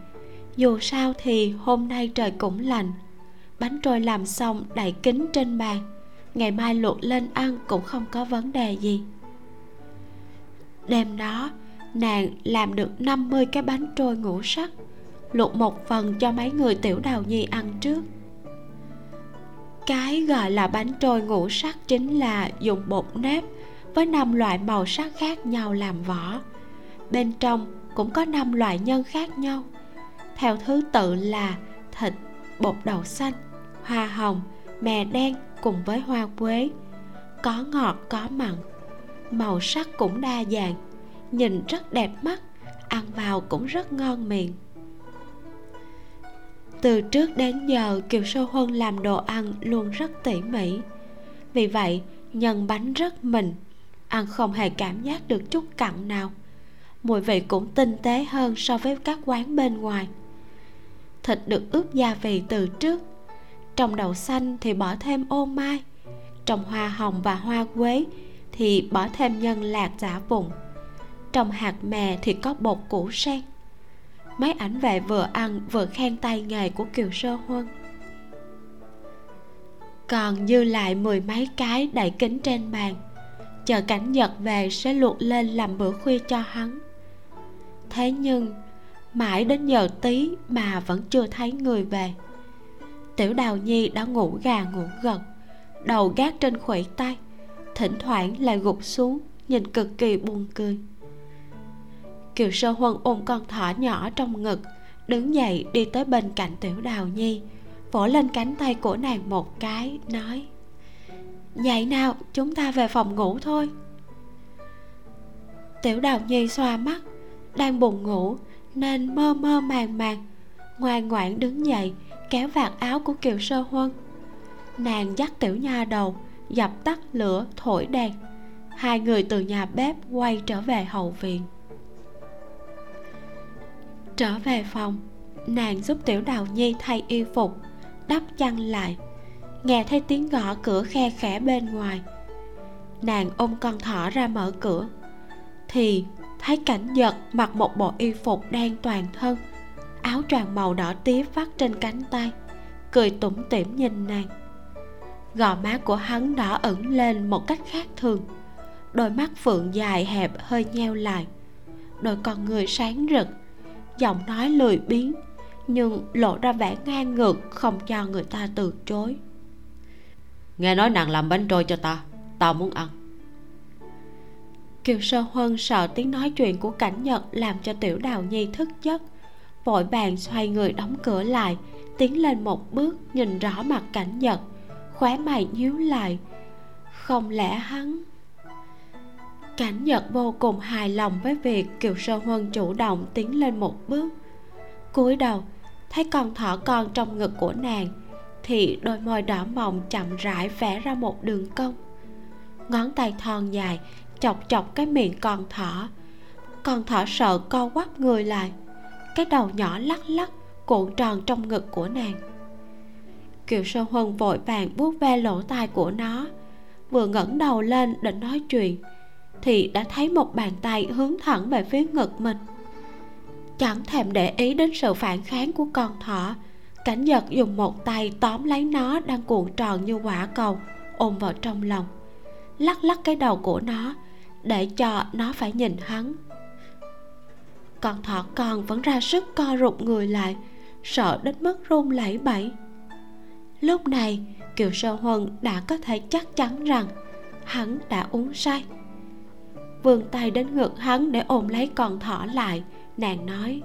Dù sao thì hôm nay trời cũng lạnh. Bánh trôi làm xong đậy kính trên bàn. Ngày mai luộc lên ăn cũng không có vấn đề gì. Đêm đó, nàng làm được 50 cái bánh trôi ngũ sắc, luộc một phần cho mấy người tiểu đào nhi ăn trước cái gọi là bánh trôi ngũ sắc chính là dùng bột nếp với năm loại màu sắc khác nhau làm vỏ. Bên trong cũng có năm loại nhân khác nhau. Theo thứ tự là thịt, bột đậu xanh, hoa hồng, mè đen cùng với hoa quế. Có ngọt, có mặn. Màu sắc cũng đa dạng, nhìn rất đẹp mắt, ăn vào cũng rất ngon miệng từ trước đến giờ, kiều sô huân làm đồ ăn luôn rất tỉ mỉ. Vì vậy, nhân bánh rất mịn, ăn không hề cảm giác được chút cặn nào. Mùi vị cũng tinh tế hơn so với các quán bên ngoài. Thịt được ướp gia vị từ trước, trong đậu xanh thì bỏ thêm ô mai, trong hoa hồng và hoa quế thì bỏ thêm nhân lạc giả vụn, trong hạt mè thì có bột củ sen mấy ảnh vệ vừa ăn vừa khen tay nghề của kiều sơ huân. Còn dư lại mười mấy cái đậy kính trên bàn. Chờ cảnh nhật về sẽ luộc lên làm bữa khuya cho hắn. Thế nhưng, mãi đến giờ tí mà vẫn chưa thấy người về. Tiểu đào nhi đã ngủ gà ngủ gật, đầu gác trên khuỷu tay, thỉnh thoảng lại gục xuống, nhìn cực kỳ buồn cười kiều sơ huân ôm con thỏ nhỏ trong ngực, đứng dậy đi tới bên cạnh tiểu đào nhi, vỗ lên cánh tay của nàng một cái, nói dậy nào, chúng ta về phòng ngủ thôi. Tiểu đào nhi xoa mắt, đang buồn ngủ nên mơ mơ màng màng, ngoan ngoãn đứng dậy kéo vạt áo của kiều sơ huân. Nàng dắt tiểu nha đầu, dập tắt lửa, thổi đèn. Hai người từ nhà bếp quay trở về hậu viện trở về phòng. Nàng giúp tiểu đào nhi thay y phục, đắp chăn lại, nghe thấy tiếng gõ cửa khe khẽ bên ngoài. Nàng ôm con thỏ ra mở cửa, thì thấy cảnh giật mặc một bộ y phục đen toàn thân, áo choàng màu đỏ tía vắt trên cánh tay, cười tủm tỉm nhìn nàng. Gò má của hắn đỏ ẩn lên một cách khác thường, đôi mắt phượng dài hẹp hơi nheo lại, đôi con người sáng rực giọng nói lười biếng nhưng lộ ra vẻ ngang ngược không cho người ta từ chối.
Nghe nói nàng làm bánh trôi cho ta tao muốn ăn.
Kiều sơ huân sợ tiếng nói chuyện của cảnh nhật làm cho tiểu đào nhi thức giấc vội vàng xoay người đóng cửa lại tiến lên một bước nhìn rõ mặt cảnh nhật khóe mày nhíu lại. Không lẽ hắn cảnh nhật vô cùng hài lòng với việc kiều sơ huân chủ động tiến lên một bước. Cúi đầu, thấy con thỏ con trong ngực của nàng, thì đôi môi đỏ mọng chậm rãi vẽ ra một đường cong. Ngón tay thon dài, chọc chọc cái miệng con thỏ. Con thỏ sợ co quắp người lại. Cái đầu nhỏ lắc lắc, cuộn tròn trong ngực của nàng. Kiều sơ huân vội vàng vuốt ve lỗ tai của nó. Vừa ngẩng đầu lên định nói chuyện thì đã thấy một bàn tay hướng thẳng về phía ngực mình. Chẳng thèm để ý đến sự phản kháng của con thỏ, cảnh giật dùng một tay tóm lấy nó đang cuộn tròn như quả cầu, ôm vào trong lòng. Lắc lắc cái đầu của nó, để cho nó phải nhìn hắn. Con thỏ con vẫn ra sức co rụt người lại, sợ đến mức run lẩy bẩy. Lúc này, kiều sơ huân đã có thể chắc chắn rằng hắn đã uống say vươn tay đến ngực hắn để ôm lấy con thỏ lại. Nàng nói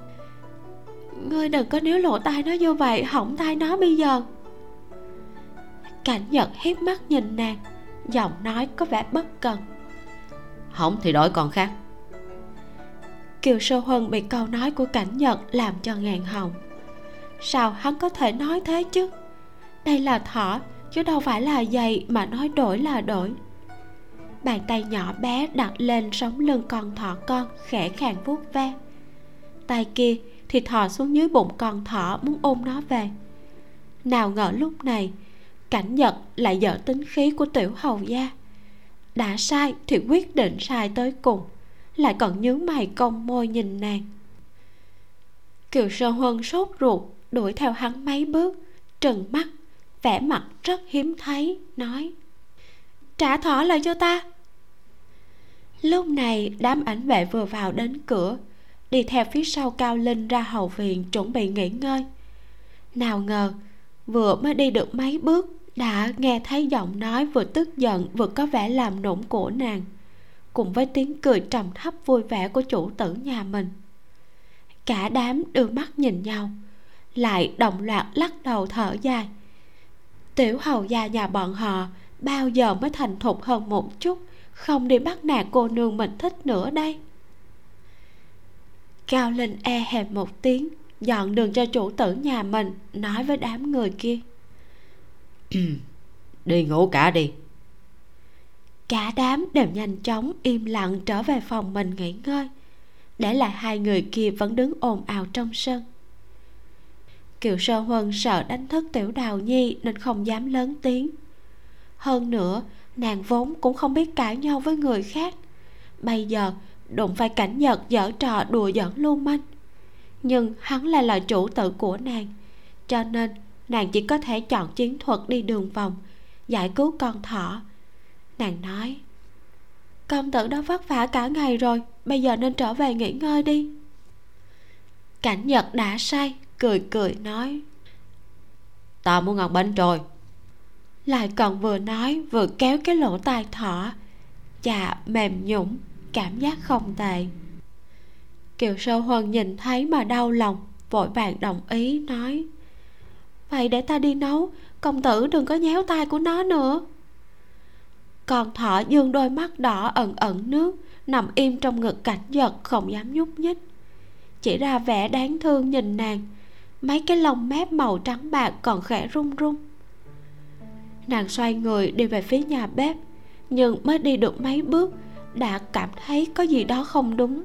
ngươi đừng có níu lộ tai nó như vậy hỏng tai nó bây giờ. Cảnh nhật hiếp mắt nhìn nàng giọng nói có vẻ bất cần.
Hỏng thì đổi con khác.
Kiều sơ huân bị câu nói của cảnh nhật làm cho ngàn hồng. Sao hắn có thể nói thế chứ? Đây là thỏ chứ đâu phải là giày mà nói đổi là đổi bàn tay nhỏ bé đặt lên sống lưng con thỏ con khẽ khàng vuốt ve. Tay kia thì thò xuống dưới bụng con thỏ muốn ôm nó về. Nào ngờ lúc này, cảnh nhật lại dở tính khí của tiểu hầu gia. Đã sai thì quyết định sai tới cùng, lại còn nhướng mày cong môi nhìn nàng. Kiều sơ huân sốt ruột, đuổi theo hắn mấy bước, trừng mắt, vẻ mặt rất hiếm thấy, nói, trả thỏ lại cho ta lúc này, đám ảnh vệ vừa vào đến cửa, đi theo phía sau cao linh ra hậu viện chuẩn bị nghỉ ngơi. Nào ngờ, vừa mới đi được mấy bước, đã nghe thấy giọng nói vừa tức giận, vừa có vẻ làm nũng của nàng, cùng với tiếng cười trầm thấp vui vẻ của chủ tử nhà mình. Cả đám đưa mắt nhìn nhau, lại đồng loạt lắc đầu thở dài. Tiểu hầu gia nhà bọn họ bao giờ mới thành thục hơn một chút? Không đi bắt nạt cô nương mình thích nữa đây. Cao linh e hẹp một tiếng dọn đường cho chủ tử nhà mình nói với đám người kia.
Đi ngủ cả đi.
Cả đám đều nhanh chóng im lặng trở về phòng mình nghỉ ngơi. Để lại hai người kia vẫn đứng ồn ào trong sân. Kiều sơ huân sợ đánh thức tiểu đào nhi nên không dám lớn tiếng. Hơn nữa nàng vốn cũng không biết cãi nhau với người khác. Bây giờ, đụng phải cảnh nhật dở trò đùa giỡn lưu manh. Nhưng hắn lại là chủ tử của nàng, cho nên nàng chỉ có thể chọn chiến thuật đi đường vòng, giải cứu con thỏ. Nàng nói, công tử đã vất vả cả ngày rồi, bây giờ nên trở về nghỉ ngơi đi. Cảnh nhật đã say, cười cười nói,
ta muốn ăn bánh trôi
lại còn vừa nói vừa kéo cái lỗ tai thỏ. Chà, mềm nhũng cảm giác không tệ. Kiều sơ huân nhìn thấy mà đau lòng, vội vàng đồng ý, nói, vậy để ta đi nấu, công tử đừng có nhéo tay của nó nữa. Con thỏ dương đôi mắt đỏ ẩn ẩn nước, nằm im trong ngực cảnh giật không dám nhúc nhích. Chỉ ra vẻ đáng thương nhìn nàng, mấy cái lông mép màu trắng bạc còn khẽ run run nàng xoay người đi về phía nhà bếp, nhưng mới đi được mấy bước, đã cảm thấy có gì đó không đúng.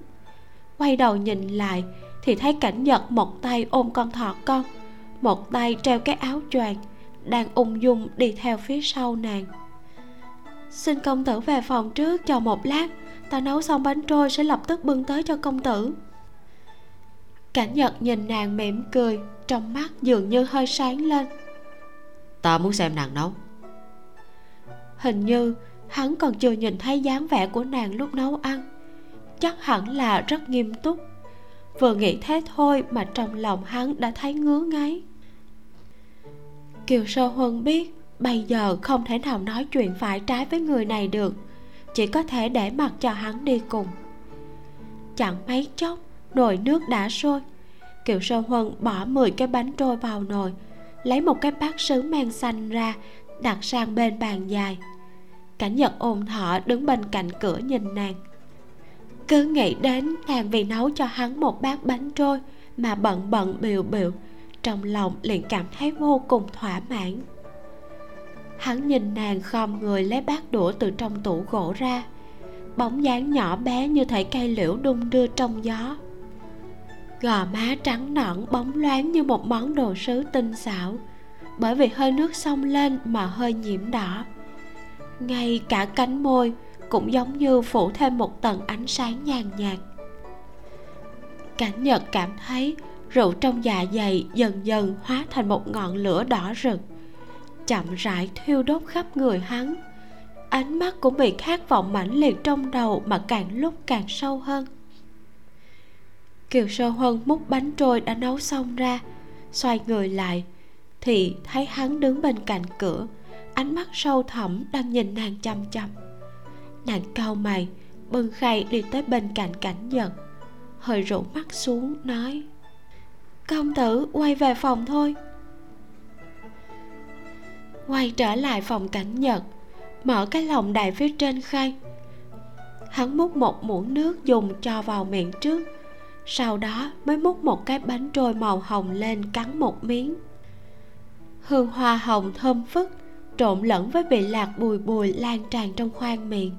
Quay đầu nhìn lại thì thấy cảnh nhật một tay ôm con thỏ con, một tay treo cái áo choàng, đang ung dung đi theo phía sau nàng. Xin công tử về phòng trước chờ một lát, ta nấu xong bánh trôi sẽ lập tức bưng tới cho công tử. Cảnh nhật nhìn nàng mỉm cười, trong mắt dường như hơi sáng lên.
Ta muốn xem nàng nấu
hình như hắn còn chưa nhìn thấy dáng vẻ của nàng lúc nấu ăn. Chắc hẳn là rất nghiêm túc. Vừa nghĩ thế thôi mà trong lòng hắn đã thấy ngứa ngáy. Kiều sơ huân biết bây giờ không thể nào nói chuyện phải trái với người này được, chỉ có thể để mặc cho hắn đi cùng. Chẳng mấy chốc, nồi nước đã sôi. Kiều sơ huân bỏ 10 cái bánh trôi vào nồi, lấy một cái bát sứ men xanh ra đặt sang bên bàn dài. Cảnh nhật ôm thọ đứng bên cạnh cửa nhìn nàng. Cứ nghĩ đến nàng vì nấu cho hắn một bát bánh trôi mà bận bận biều biều trong lòng liền cảm thấy vô cùng thỏa mãn. Hắn nhìn nàng khom người lấy bát đũa từ trong tủ gỗ ra, bóng dáng nhỏ bé như thể cây liễu đung đưa trong gió. Gò má trắng nõn bóng loáng như một món đồ sứ tinh xảo bởi vì hơi nước xông lên mà hơi nhiễm đỏ. Ngay cả cánh môi cũng giống như phủ thêm một tầng ánh sáng nhàn nhạt. Cảnh nhật cảm thấy rượu trong dạ dày dần dần hóa thành một ngọn lửa đỏ rực. Chậm rãi thiêu đốt khắp người hắn. Ánh mắt cũng bị khát vọng mãnh liệt trong đầu mà càng lúc càng sâu hơn. Kiều sơ huân múc bánh trôi đã nấu xong ra, xoay người lại thì thấy hắn đứng bên cạnh cửa, ánh mắt sâu thẳm đang nhìn nàng chăm chăm nàng cau mày, bưng khay đi tới bên cạnh cảnh giật hơi rũ mắt xuống, nói, công tử, quay về phòng thôi. Quay trở lại phòng cảnh nhật mở cái lồng đài phía trên khay. Hắn múc một muỗng nước dùng cho vào miệng trước, sau đó mới múc một cái bánh trôi màu hồng lên cắn một miếng hương hoa hồng thơm phức, trộn lẫn với vị lạc bùi bùi lan tràn trong khoang miệng.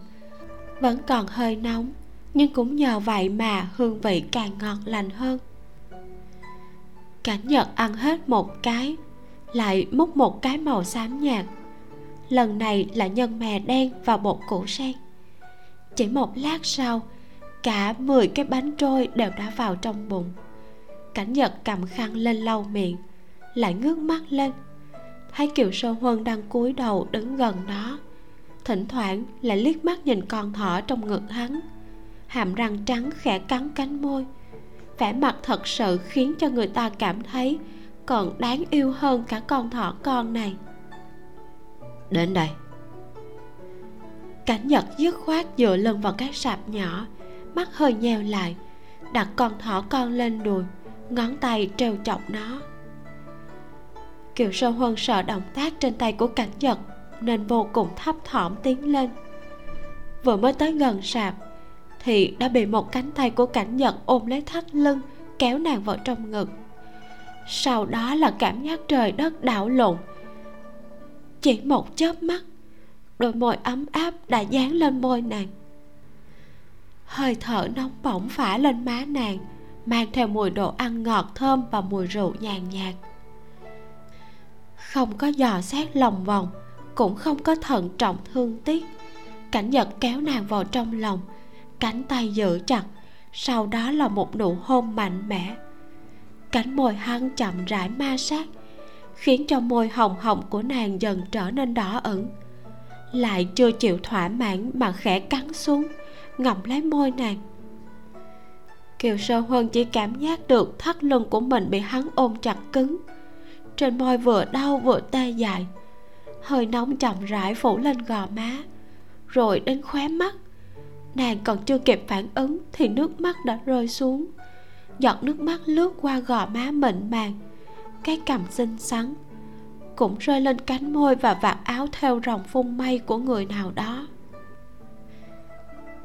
Vẫn còn hơi nóng, nhưng cũng nhờ vậy mà hương vị càng ngọt lành hơn. Cảnh nhật ăn hết một cái, lại múc một cái màu xám nhạt. Lần này là nhân mè đen và bột củ sen. Chỉ một lát sau, cả 10 cái bánh trôi đều đã vào trong bụng. Cảnh nhật cầm khăn lên lau miệng, lại ngước mắt lên thấy kiều sơ huân đang cúi đầu đứng gần nó thỉnh thoảng lại liếc mắt nhìn con thỏ trong ngực hắn. Hàm răng trắng khẽ cắn cánh môi vẻ mặt thật sự khiến cho người ta cảm thấy còn đáng yêu hơn cả con thỏ con này.
Đến đây.
Cảnh nhật dứt khoát dựa lưng vào cái sạp nhỏ mắt hơi nheo lại đặt con thỏ con lên đùi ngón tay treo chọc nó kiều sơ huân sợ động tác trên tay của cảnh nhật nên vô cùng thấp thỏm tiến lên. Vừa mới tới gần sạp, thì đã bị một cánh tay của cảnh nhật ôm lấy thắt lưng, kéo nàng vào trong ngực. Sau đó là cảm giác trời đất đảo lộn. Chỉ một chớp mắt, đôi môi ấm áp đã dán lên môi nàng. Hơi thở nóng bỏng phả lên má nàng, mang theo mùi đồ ăn ngọt thơm và mùi rượu nhàn nhạt không có dò xét lòng vòng, cũng không có thận trọng thương tiếc. Cảnh nhật kéo nàng vào trong lòng, cánh tay giữ chặt, sau đó là một nụ hôn mạnh mẽ. Cánh môi hắn chậm rãi ma sát, khiến cho môi hồng hồng của nàng dần trở nên đỏ ửng. Lại chưa chịu thỏa mãn mà khẽ cắn xuống, ngậm lấy môi nàng. Kiều sơ huân chỉ cảm giác được thắt lưng của mình bị hắn ôm chặt cứng trên môi vừa đau vừa tê dại. Hơi nóng chậm rãi phủ lên gò má, rồi đến khóe mắt. Nàng còn chưa kịp phản ứng thì nước mắt đã rơi xuống. Giọt nước mắt lướt qua gò má mịn màng, cái cằm xinh xắn cũng rơi lên cánh môi và vạt áo theo ròng phun mây của người nào đó.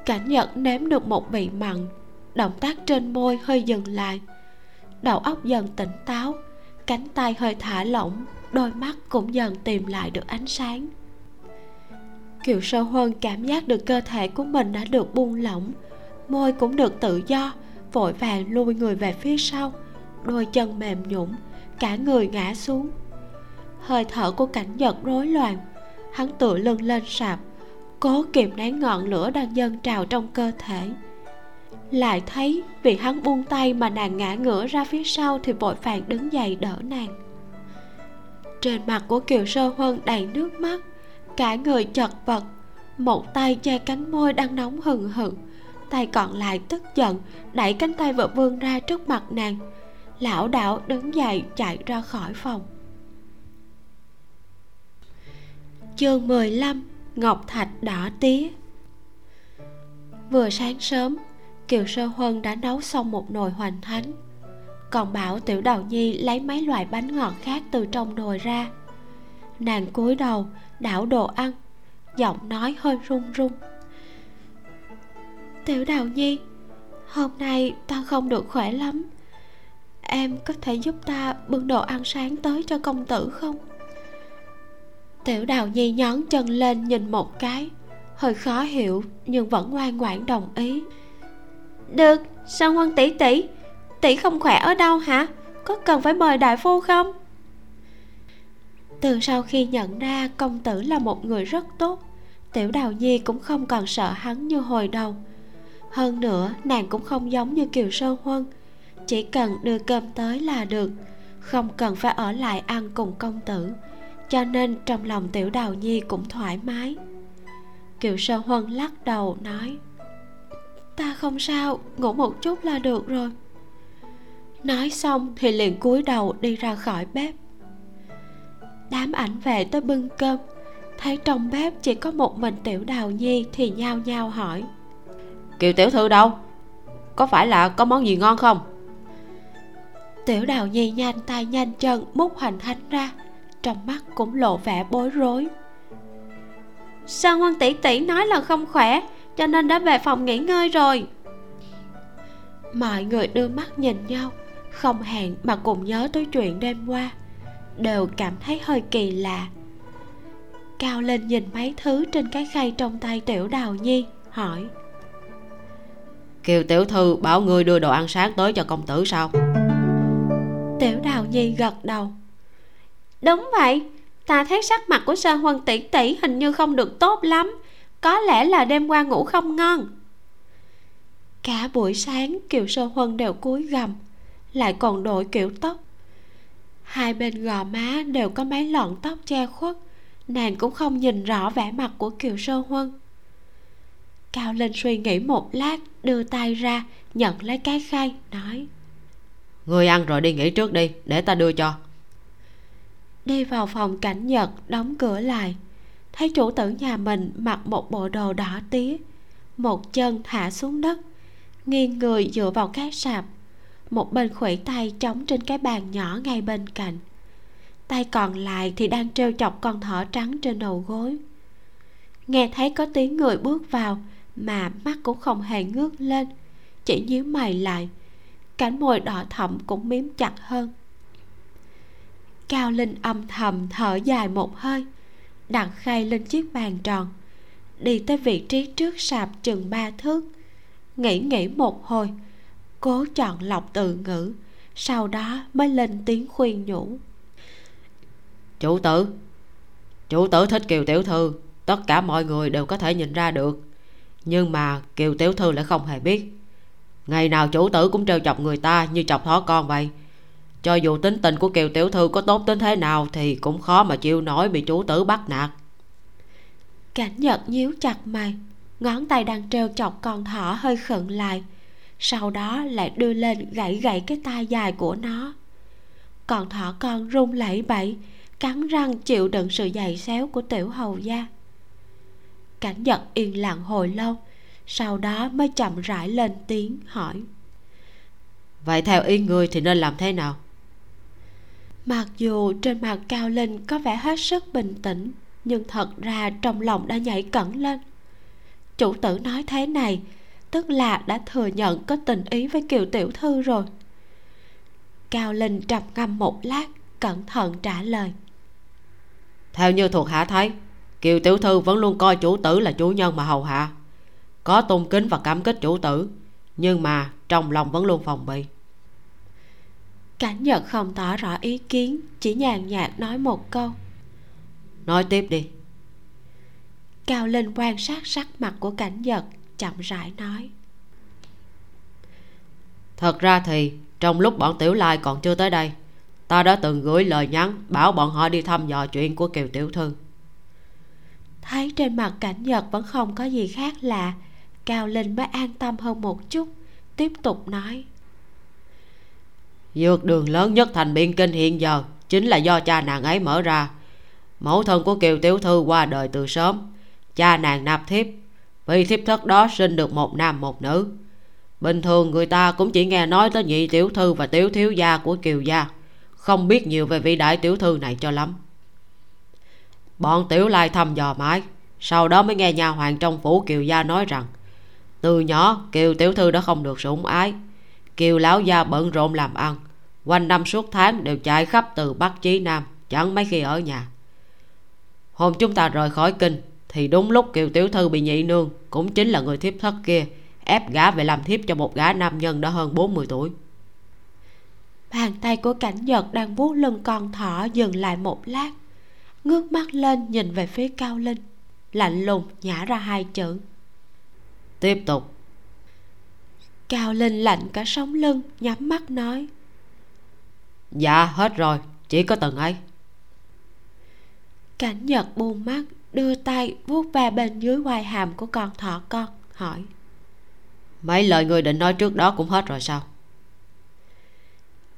Cảnh nhật nếm được một vị mặn, động tác trên môi hơi dừng lại. Đầu óc dần tỉnh táo cánh tay hơi thả lỏng, đôi mắt cũng dần tìm lại được ánh sáng. Kiều sơ huân cảm giác được cơ thể của mình đã được buông lỏng, môi cũng được tự do, vội vàng lui người về phía sau, đôi chân mềm nhũn, cả người ngã xuống. Hơi thở của cảnh nhật rối loạn, hắn tựa lưng lên sạp, cố kiềm nén ngọn lửa đang dâng trào trong cơ thể lại thấy vì hắn buông tay mà nàng ngã ngửa ra phía sau thì vội vàng đứng dậy đỡ nàng. Trên mặt của kiều sơ huân đầy nước mắt, cả người chật vật, một tay che cánh môi đang nóng hừng hực, tay còn lại tức giận đẩy cánh tay vợ vươn ra trước mặt nàng. Lão đảo đứng dậy chạy ra khỏi phòng. Chương 15 ngọc thạch đỏ tía. Vừa sáng sớm kiều sơ huân đã nấu xong một nồi hoành thánh. Còn bảo tiểu đầu nhi lấy mấy loại bánh ngọt khác từ trong nồi ra. Nàng cúi đầu, đảo đồ ăn, giọng nói hơi run run. Tiểu đào nhi, hôm nay ta không được khỏe lắm. Em có thể giúp ta bưng đồ ăn sáng tới cho công tử không? Tiểu đào nhi nhón chân lên nhìn một cái, hơi khó hiểu nhưng vẫn ngoan ngoãn đồng ý được. Sao ngoan tỷ tỷ tỷ không khỏe ở đâu hả? Có cần phải mời đại phu không? Từ sau khi nhận ra công tử là một người rất tốt, tiểu đào nhi cũng không còn sợ hắn như hồi đầu. Hơn nữa, nàng cũng không giống như kiều sơn huân. Chỉ cần đưa cơm tới là được, không cần phải ở lại ăn cùng công tử. Cho nên trong lòng tiểu đào nhi cũng thoải mái. Kiều sơn huân lắc đầu, nói ta không sao ngủ một chút là được rồi. Nói xong thì liền cúi đầu đi ra khỏi bếp. Đám ảnh vệ tới bưng cơm thấy trong bếp chỉ có một mình tiểu đào nhi thì nhao nhao hỏi.
Kiều tiểu thư đâu? Có phải là có món gì ngon không?
Tiểu đào nhi nhanh tay nhanh chân múc hoành thánh ra trong mắt cũng lộ vẻ bối rối. Sao ngoan tỷ tỷ nói là không khỏe cho nên đã về phòng nghỉ ngơi rồi. Mọi người đưa mắt nhìn nhau không hẹn mà cùng nhớ tới chuyện đêm qua đều cảm thấy hơi kỳ lạ. Cao lên nhìn mấy thứ trên cái khay trong tay tiểu đào nhi hỏi.
Kiều tiểu thư bảo người đưa đồ ăn sáng tới cho công tử sao?
Tiểu đào nhi gật đầu. Đúng vậy ta thấy sắc mặt của sơn huân tỷ tỷ hình như không được tốt lắm có lẽ là đêm qua ngủ không ngon. Cả buổi sáng kiều sơn huân đều cúi gằm lại còn đổi kiểu tóc. Hai bên gò má đều có mấy lọn tóc che khuất nàng cũng không nhìn rõ vẻ mặt của kiều sơ huân. Cao linh suy nghĩ một lát đưa tay ra nhận lấy cái khay nói
người ăn rồi đi nghỉ trước đi để ta đưa cho.
Đi vào phòng cảnh nhật đóng cửa lại thấy chủ tử nhà mình mặc một bộ đồ đỏ tía một chân thả xuống đất, nghiêng người dựa vào cái sạp, một bên khuỷu tay chống trên cái bàn nhỏ ngay bên cạnh. Tay còn lại thì đang trêu chọc con thỏ trắng trên đầu gối. Nghe thấy có tiếng người bước vào mà mắt cũng không hề ngước lên, chỉ nhíu mày lại, cánh môi đỏ thẫm cũng miếm chặt hơn. Cao linh âm thầm thở dài một hơi đặt khay lên chiếc bàn tròn. Đi tới vị trí trước sạp chừng ba thước. Nghĩ nghĩ một hồi, cố chọn lọc từ ngữ, sau đó mới lên tiếng khuyên nhủ.
Chủ tử chủ tử thích kiều tiểu thư, tất cả mọi người đều có thể nhìn ra được. Nhưng mà kiều tiểu thư lại không hề biết. Ngày nào chủ tử cũng trêu chọc người ta như chọc thỏ con vậy cho dù tính tình của kiều tiểu thư có tốt đến thế nào thì cũng khó mà chịu nổi bị chủ tử bắt nạt.
Cảnh nhật nhíu chặt mày ngón tay đang treo chọc con thỏ hơi khựng lại. Sau đó lại đưa lên gãy gãy cái tai dài của nó. Còn thỏ con run lẩy bẩy cắn răng chịu đựng sự giày xéo của tiểu hầu gia. Cảnh giật yên lặng hồi lâu sau đó mới chậm rãi lên tiếng hỏi.
Vậy theo ý ngươi thì nên làm thế nào
mặc dù trên mặt cao linh có vẻ hết sức bình tĩnh, nhưng thật ra trong lòng đã nhảy cẩn lên. Chủ tử nói thế này, tức là đã thừa nhận có tình ý với kiều tiểu thư rồi. Cao linh trầm ngâm một lát, cẩn thận trả lời.
Theo như thuộc hạ thấy, kiều tiểu thư vẫn luôn coi chủ tử là chủ nhân mà hầu hạ. Có tôn kính và cảm kích chủ tử, nhưng mà trong lòng vẫn luôn phòng bị
cảnh nhật không tỏ rõ ý kiến chỉ nhàn nhạt nói một câu.
Nói tiếp đi.
Cao linh quan sát sắc mặt của cảnh nhật chậm rãi nói.
Thật ra thì trong lúc bọn tiểu lai còn chưa tới đây ta đã từng gửi lời nhắn bảo bọn họ đi thăm dò chuyện của kiều tiểu thư.
Thấy trên mặt cảnh nhật vẫn không có gì khác lạ cao linh mới an tâm hơn một chút tiếp tục nói
dược đường lớn nhất thành biên kinh hiện giờ chính là do cha nàng ấy mở ra. Mẫu thân của kiều tiểu thư qua đời từ sớm. Cha nàng nạp thiếp. Vì thiếp thất đó sinh được một nam một nữ. Bình thường người ta cũng chỉ nghe nói tới nhị tiểu thư và tiểu thiếu gia của kiều gia. Không biết nhiều về vị đại tiểu thư này cho lắm. Bọn tiểu lai thăm dò mãi. Sau đó mới nghe nhà hoàng trong phủ kiều gia nói rằng, từ nhỏ kiều tiểu thư đã không được sủng ái kiều lão gia bận rộn làm ăn. Quanh năm suốt tháng đều chạy khắp từ bắc chí nam chẳng mấy khi ở nhà. Hôm chúng ta rời khỏi kinh thì đúng lúc kiều tiểu thư bị nhị nương cũng chính là người thiếp thất kia ép gã về làm thiếp cho một gã nam nhân đã hơn 40 tuổi.
Bàn tay của cảnh nhật đang vuốt lưng con thỏ dừng lại một lát ngước mắt lên nhìn về phía cao linh lạnh lùng nhả ra hai chữ.
Tiếp tục
cao linh lạnh cả sống lưng nhắm mắt nói.
Dạ hết rồi chỉ có từng ấy.
Cảnh nhật buông mắt đưa tay vuốt ve bên dưới quai hàm của con thỏ con hỏi.
Mấy lời người định nói trước đó cũng hết rồi sao?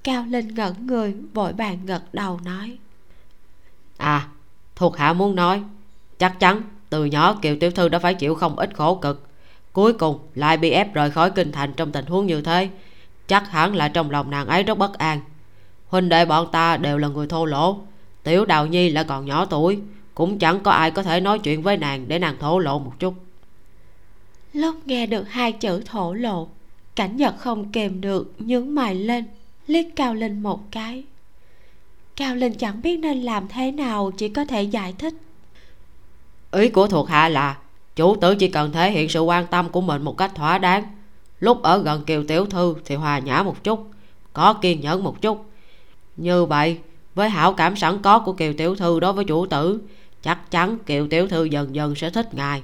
Cao linh ngẩn người vội vàng gật đầu nói.
À thuộc hạ muốn nói chắc chắn từ nhỏ kiều tiểu thư đã phải chịu không ít khổ cực cuối cùng lại bị ép rời khỏi kinh thành trong tình huống như thế. Chắc hẳn là trong lòng nàng ấy rất bất an. Huynh đệ bọn ta đều là người thô lỗ. Tiểu đào nhi lại còn nhỏ tuổi cũng chẳng có ai có thể nói chuyện với nàng để nàng thổ lộ một chút.
Lúc nghe được hai chữ thổ lộ cảnh nhật không kềm được nhướng mày lên liếc cao linh một cái. Cao linh chẳng biết nên làm thế nào chỉ có thể giải thích.
Ý của thuộc hạ là chủ tử chỉ cần thể hiện sự quan tâm của mình một cách thỏa đáng. Lúc ở gần kiều tiểu thư thì hòa nhã một chút, có kiên nhẫn một chút. Như vậy, với hảo cảm sẵn có của kiều tiểu thư đối với chủ tử, chắc chắn kiều tiểu thư dần dần sẽ thích ngài.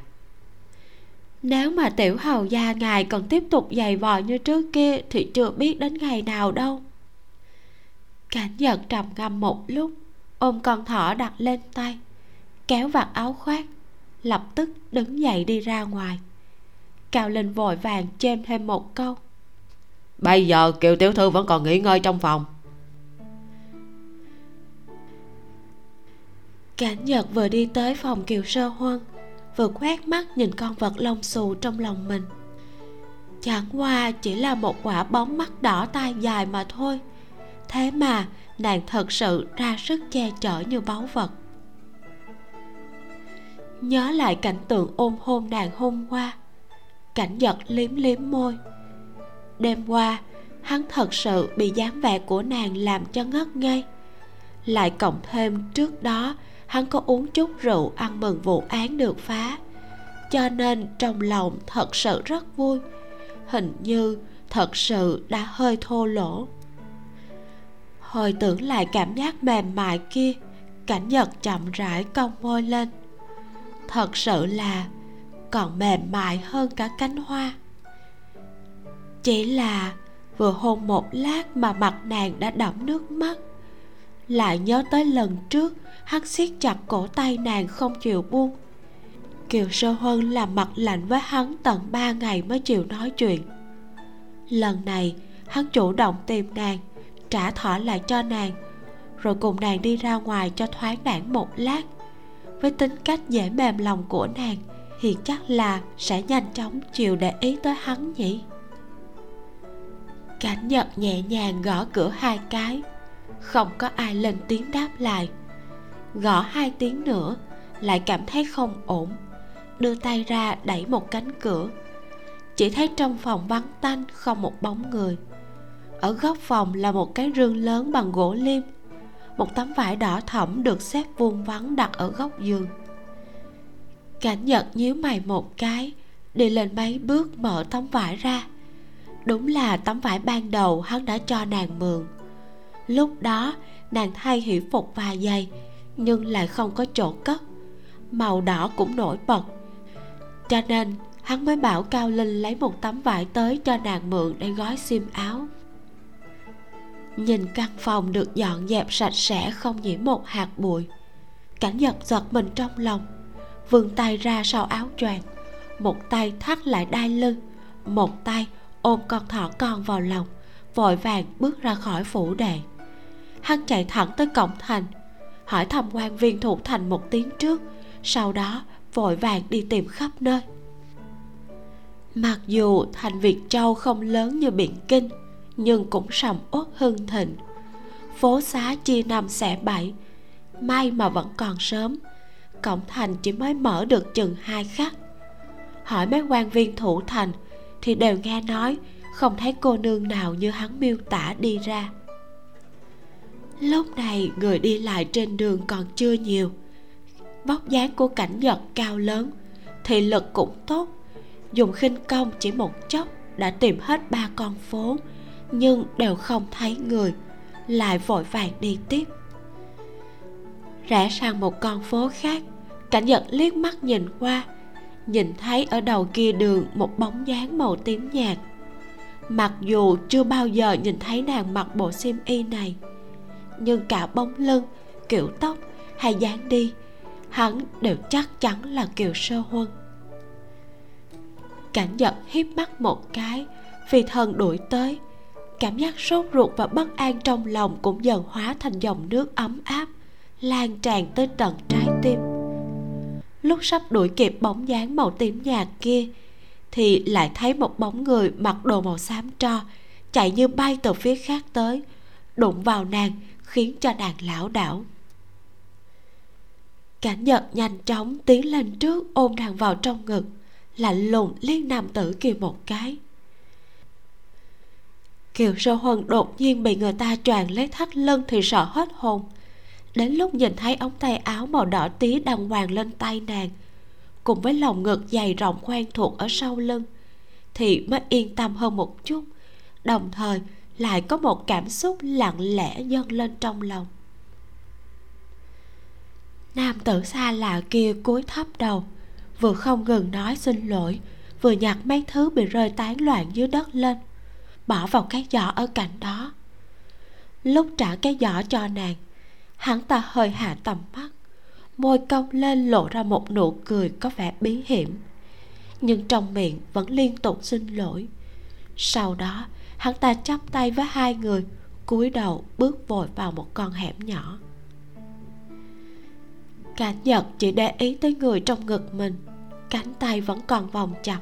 Nếu mà tiểu hầu gia ngài còn tiếp tục giày vò như trước kia thì chưa biết đến ngày nào đâu. Cảnh giật trầm ngâm một lúc, ôm con thỏ đặt lên tay, kéo vạt áo khoác lập tức đứng dậy đi ra ngoài. Cao linh vội vàng chêm thêm một câu.
Bây giờ kiều tiểu thư vẫn còn nghỉ ngơi trong phòng.
Cảnh nhật vừa đi tới phòng kiều sơ huân vừa quét mắt nhìn con vật lông xù trong lòng mình. Chẳng qua chỉ là một quả bóng mắt đỏ tai dài mà thôi. Thế mà nàng thật sự ra sức che chở như báu vật nhớ lại cảnh tượng ôm hôn nàng hôm qua. Cảnh giật liếm liếm môi. Đêm qua, hắn thật sự bị dáng vẻ của nàng làm cho ngất ngây. Lại cộng thêm trước đó, hắn có uống chút rượu ăn mừng vụ án được phá. Cho nên trong lòng thật sự rất vui. Hình như thật sự đã hơi thô lỗ. Hồi tưởng lại cảm giác mềm mại kia, cảnh nhật chậm rãi cong môi lên thật sự là còn mềm mại hơn cả cánh hoa. Chỉ là vừa hôn một lát mà mặt nàng đã đẫm nước mắt. Lại nhớ tới lần trước, hắn siết chặt cổ tay nàng không chịu buông. Kiều sơ huân làm mặt lạnh với hắn tận ba ngày mới chịu nói chuyện. Lần này, hắn chủ động tìm nàng, trả thỏ lại cho nàng, rồi cùng nàng đi ra ngoài cho thoáng đãng một lát với tính cách dễ mềm lòng của nàng, thì chắc là sẽ nhanh chóng chịu để ý tới hắn nhỉ? Cảnh nhật nhẹ nhàng gõ cửa hai cái, không có ai lên tiếng đáp lại. Gõ hai tiếng nữa, lại cảm thấy không ổn, đưa tay ra đẩy một cánh cửa. Chỉ thấy trong phòng vắng tanh không một bóng người. Ở góc phòng là một cái rương lớn bằng gỗ liêm một tấm vải đỏ thẫm được xếp vuông vắn đặt ở góc giường. Cảnh nhật nhíu mày một cái, đi lên mấy bước mở tấm vải ra. Đúng là tấm vải ban đầu hắn đã cho nàng mượn. Lúc đó, nàng thay hỷ phục và giày nhưng lại không có chỗ cất. Màu đỏ cũng nổi bật. Cho nên, hắn mới bảo cao linh lấy một tấm vải tới cho nàng mượn để gói xiêm áo nhìn căn phòng được dọn dẹp sạch sẽ không nhiễm một hạt bụi. Cảnh giật giật mình trong lòng, vươn tay ra sau áo choàng, một tay thắt lại đai lưng, một tay ôm con thỏ con vào lòng, vội vàng bước ra khỏi phủ đệ. Hắn chạy thẳng tới cổng thành, hỏi thăm quan viên thủ thành một tiếng trước, sau đó vội vàng đi tìm khắp nơi. Mặc dù thành việt châu không lớn như biển kinh nhưng cũng sầm uất hưng thịnh. Phố xá chia năm xẻ bảy, may mà vẫn còn sớm, cổng thành chỉ mới mở được chừng hai khắc. Hỏi mấy quan viên thủ thành thì đều nghe nói, không thấy cô nương nào như hắn miêu tả đi ra. Lúc này người đi lại trên đường còn chưa nhiều, vóc dáng của cảnh giật cao lớn, thị lực cũng tốt, dùng khinh công chỉ một chốc đã tìm hết ba con phố nhưng đều không thấy người, lại vội vàng đi tiếp. Rẽ sang một con phố khác, cảnh nhật liếc mắt nhìn qua, nhìn thấy ở đầu kia đường một bóng dáng màu tím nhạt. Mặc dù chưa bao giờ nhìn thấy nàng mặc bộ xiêm y này, nhưng cả bóng lưng, kiểu tóc hay dáng đi, hắn đều chắc chắn là kiều sơ huân. Cảnh giật hiếp mắt một cái vì thần đuổi tới cảm giác sốt ruột và bất an trong lòng cũng dần hóa thành dòng nước ấm áp, lan tràn tới tận trái tim. Lúc sắp đuổi kịp bóng dáng màu tím nhạt kia, thì lại thấy một bóng người mặc đồ màu xám tro chạy như bay từ phía khác tới, đụng vào nàng, khiến cho nàng lão đảo. Cảnh nhật nhanh chóng tiến lên trước ôm nàng vào trong ngực, lạnh lùng liên nam tử kia một cái kiều sơ huân đột nhiên bị người ta choàng lấy thắt lưng thì sợ hết hồn. Đến lúc nhìn thấy ống tay áo màu đỏ tí đang hoàng lên tay nàng, cùng với lòng ngực dày rộng quen thuộc ở sau lưng, thì mới yên tâm hơn một chút, đồng thời lại có một cảm xúc lặng lẽ dâng lên trong lòng. Nam tử xa lạ kia cúi thấp đầu, vừa không ngừng nói xin lỗi, vừa nhặt mấy thứ bị rơi tán loạn dưới đất lên bỏ vào cái giỏ ở cạnh đó. Lúc trả cái giỏ cho nàng, hắn ta hơi hạ tầm mắt, môi cong lên lộ ra một nụ cười có vẻ bí hiểm, nhưng trong miệng vẫn liên tục xin lỗi. Sau đó, hắn ta chắp tay với hai người, cúi đầu bước vội vào một con hẻm nhỏ. Cảnh nhật chỉ để ý tới người trong ngực mình, cánh tay vẫn còn vòng chặt,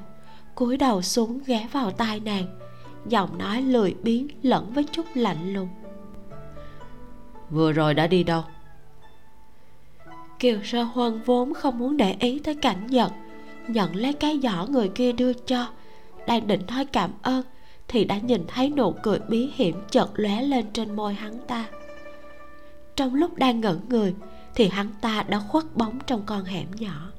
cúi đầu xuống ghé vào tai nàng giọng nói lười biếng lẫn với chút lạnh lùng.
Vừa rồi đã đi đâu?
Kiều sơ huân vốn không muốn để ý tới cảnh giật nhận lấy cái giỏ người kia đưa cho đang định nói cảm ơn thì đã nhìn thấy nụ cười bí hiểm chợt lóe lên trên môi hắn ta. Trong lúc đang ngẩn người thì hắn ta đã khuất bóng trong con hẻm nhỏ.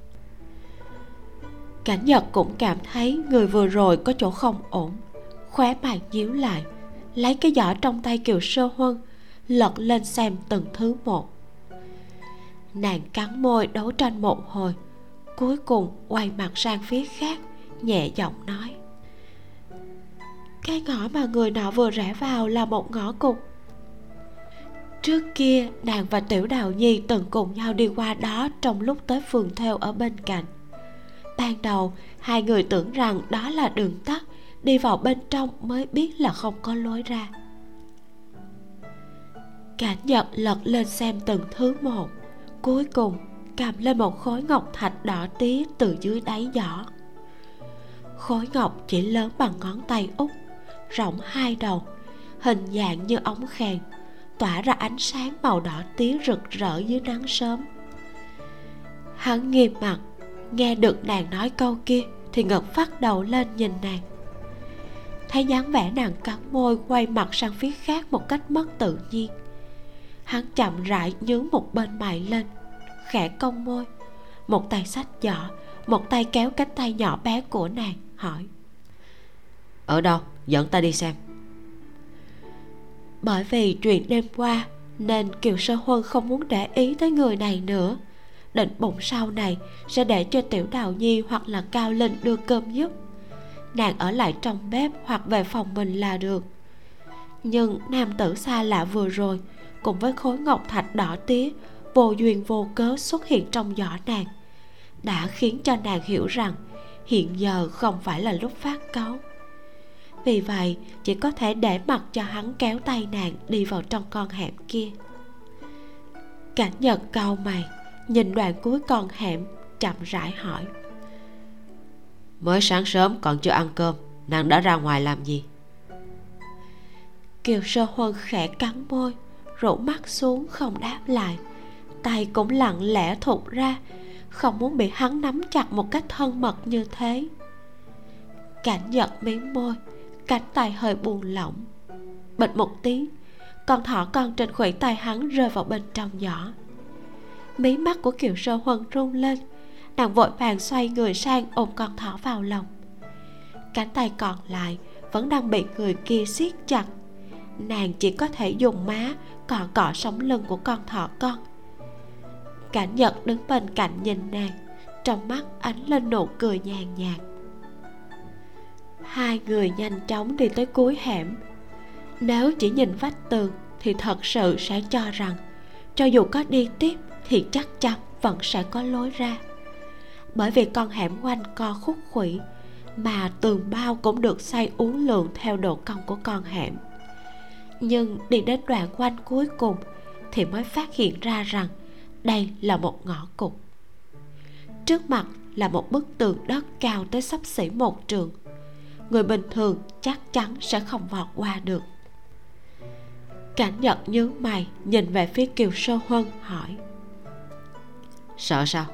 Cảnh nhật cũng cảm thấy người vừa rồi có chỗ không ổn khóe bàn nhíu lại, lấy cái giỏ trong tay kiều sơ huân, lật lên xem từng thứ một. Nàng cắn môi đấu tranh một hồi, cuối cùng quay mặt sang phía khác, nhẹ giọng nói. Cái ngõ mà người nọ vừa rẽ vào là một ngõ cụt. Trước kia, nàng và tiểu đào nhi từng cùng nhau đi qua đó trong lúc tới phường theo ở bên cạnh. Ban đầu, hai người tưởng rằng đó là đường tắt đi vào bên trong mới biết là không có lối ra. Cả nhật lật lên xem từng thứ một. Cuối cùng, cầm lên một khối ngọc thạch đỏ tía từ dưới đáy giỏ. Khối ngọc chỉ lớn bằng ngón tay út rộng hai đầu, hình dạng như ống khèn, tỏa ra ánh sáng màu đỏ tía rực rỡ dưới nắng sớm. Hắn nghiêm mặt, nghe được nàng nói câu kia thì ngực phát đầu lên nhìn nàng thấy dáng vẻ nàng cắn môi quay mặt sang phía khác một cách mất tự nhiên. Hắn chậm rãi nhướng một bên mày lên khẽ cong môi. Một tay xách giỏ một tay kéo cánh tay nhỏ bé của nàng hỏi.
Ở đâu? Dẫn ta đi xem.
Bởi vì chuyện đêm qua nên kiều sơ huân không muốn để ý tới người này nữa. Định bụng sau này sẽ để cho tiểu đào nhi hoặc là cao linh đưa cơm giúp nàng ở lại trong bếp hoặc về phòng mình là được. Nhưng nam tử xa lạ vừa rồi cùng với khối ngọc thạch đỏ tía vô duyên vô cớ xuất hiện trong giỏ nàng đã khiến cho nàng hiểu rằng hiện giờ không phải là lúc phát cáu. Vì vậy, chỉ có thể để mặc cho hắn kéo tay nàng đi vào trong con hẻm kia. Cảnh nhật cau mày, nhìn đoạn cuối con hẻm, chậm rãi hỏi
mới sáng sớm còn chưa ăn cơm, nàng đã ra ngoài làm gì?
Kiều sơ huân khẽ cắn môi rủ mắt xuống không đáp lại. Tay cũng lặng lẽ thụt ra, không muốn bị hắn nắm chặt một cách thân mật như thế. Cảnh giật miếng môi, cánh tay hơi buồn lỏng. Bịch một tiếng, con thỏ con trên khuỷu tay hắn rơi vào bên trong giỏ. Mí mắt của kiều sơ huân rung lên nàng vội vàng xoay người sang ôm con thỏ vào lòng. Cánh tay còn lại vẫn đang bị người kia siết chặt. Nàng chỉ có thể dùng má cọ cọ sống lưng của con thỏ con. Cảnh nhật đứng bên cạnh nhìn nàng, trong mắt ánh lên nụ cười nhàn nhạt. Hai người nhanh chóng đi tới cuối hẻm. Nếu chỉ nhìn vách tường thì thật sự sẽ cho rằng cho dù có đi tiếp thì chắc chắn vẫn sẽ có lối ra bởi vì con hẻm quanh co khúc khuỷu mà tường bao cũng được xây uốn lượn theo độ cong của con hẻm. Nhưng đi đến đoạn quanh cuối cùng thì mới phát hiện ra rằng đây là một ngõ cụt. Trước mặt là một bức tường đất cao tới sắp xỉ một trường người bình thường chắc chắn sẽ không vọt qua được. Cảnh nhật nhớ mày nhìn về phía kiều sơ huân hỏi,
sợ sao?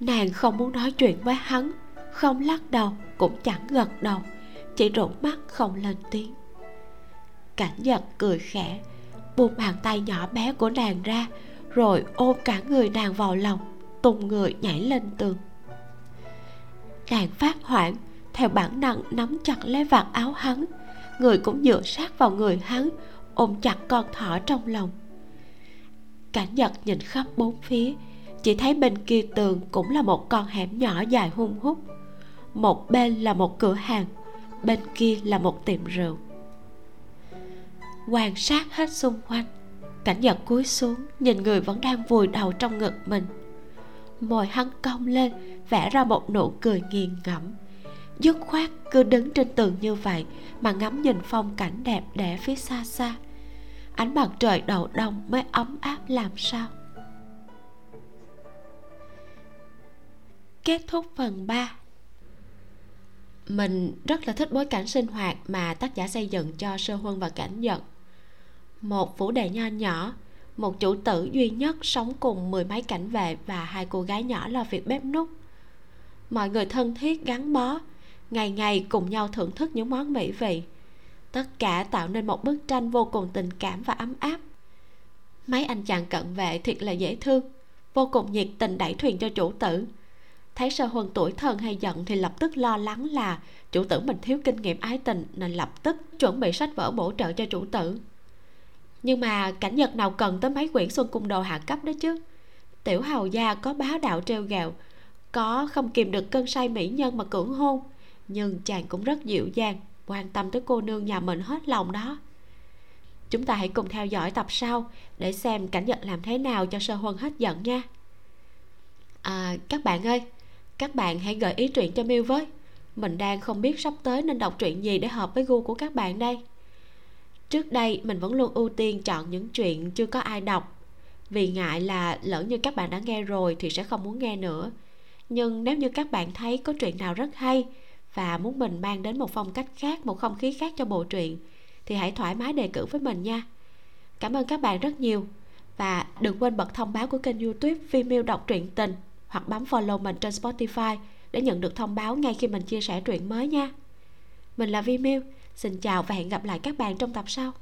Nàng không muốn nói chuyện với hắn, không lắc đầu, cũng chẳng gật đầu, chỉ rủ mắt không lên tiếng. Cảnh giật cười khẽ, buông bàn tay nhỏ bé của nàng ra, rồi ôm cả người nàng vào lòng, tung người nhảy lên tường. Nàng phát hoảng, theo bản năng nắm chặt lấy vạt áo hắn, người cũng dựa sát vào người hắn, ôm chặt con thỏ trong lòng. Cảnh nhật nhìn khắp bốn phía chỉ thấy bên kia tường cũng là một con hẻm nhỏ dài hung hút. Một bên là một cửa hàng, bên kia là một tiệm rượu. Quan sát hết xung quanh, cảnh giật cúi xuống, nhìn người vẫn đang vùi đầu trong ngực mình. Môi hắn cong lên, vẽ ra một nụ cười nghiền ngẫm. Dứt khoát cứ đứng trên tường như vậy mà ngắm nhìn phong cảnh đẹp đẽ phía xa xa. Ánh mặt trời đầu đông mới ấm áp làm sao? Kết thúc phần 3 mình rất là thích bối cảnh sinh hoạt mà tác giả xây dựng cho sơ huân và cảnh giận. Một phủ đệ nho nhỏ, một chủ tử duy nhất sống cùng mười mấy cảnh vệ và hai cô gái nhỏ lo việc bếp nút mọi người thân thiết, gắn bó, ngày ngày cùng nhau thưởng thức những món mỹ vị. Tất cả tạo nên một bức tranh vô cùng tình cảm và ấm áp. Mấy anh chàng cận vệ thiệt là dễ thương, vô cùng nhiệt tình đẩy thuyền cho chủ tử thấy sơ huân tuổi thân hay giận thì lập tức lo lắng là chủ tử mình thiếu kinh nghiệm ái tình nên lập tức chuẩn bị sách vở bổ trợ cho chủ tử. Nhưng mà cảnh nhật nào cần tới mấy quyển xuân cung đồ hạ cấp đó chứ? Tiểu hầu gia có bá đạo treo gạo có không kìm được cơn say mỹ nhân mà cưỡng hôn nhưng chàng cũng rất dịu dàng quan tâm tới cô nương nhà mình hết lòng đó. Chúng ta hãy cùng theo dõi tập sau để xem cảnh nhật làm thế nào cho sơ huân hết giận nha. À, các bạn ơi các bạn hãy gợi ý truyện cho miêu với. Mình đang không biết sắp tới nên đọc truyện gì để hợp với gu của các bạn đây. Trước đây, mình vẫn luôn ưu tiên chọn những chuyện chưa có ai đọc. Vì ngại là lỡ như các bạn đã nghe rồi thì sẽ không muốn nghe nữa. Nhưng nếu như các bạn thấy có chuyện nào rất hay và muốn mình mang đến một phong cách khác, một không khí khác cho bộ truyện, thì hãy thoải mái đề cử với mình nha. Cảm ơn các bạn rất nhiều. Và đừng quên bật thông báo của kênh youtube Vimeo đọc truyện tình hoặc bấm follow mình trên Spotify để nhận được thông báo ngay khi mình chia sẻ truyện mới nha. Mình là Vi Miu, xin chào và hẹn gặp lại các bạn trong tập sau.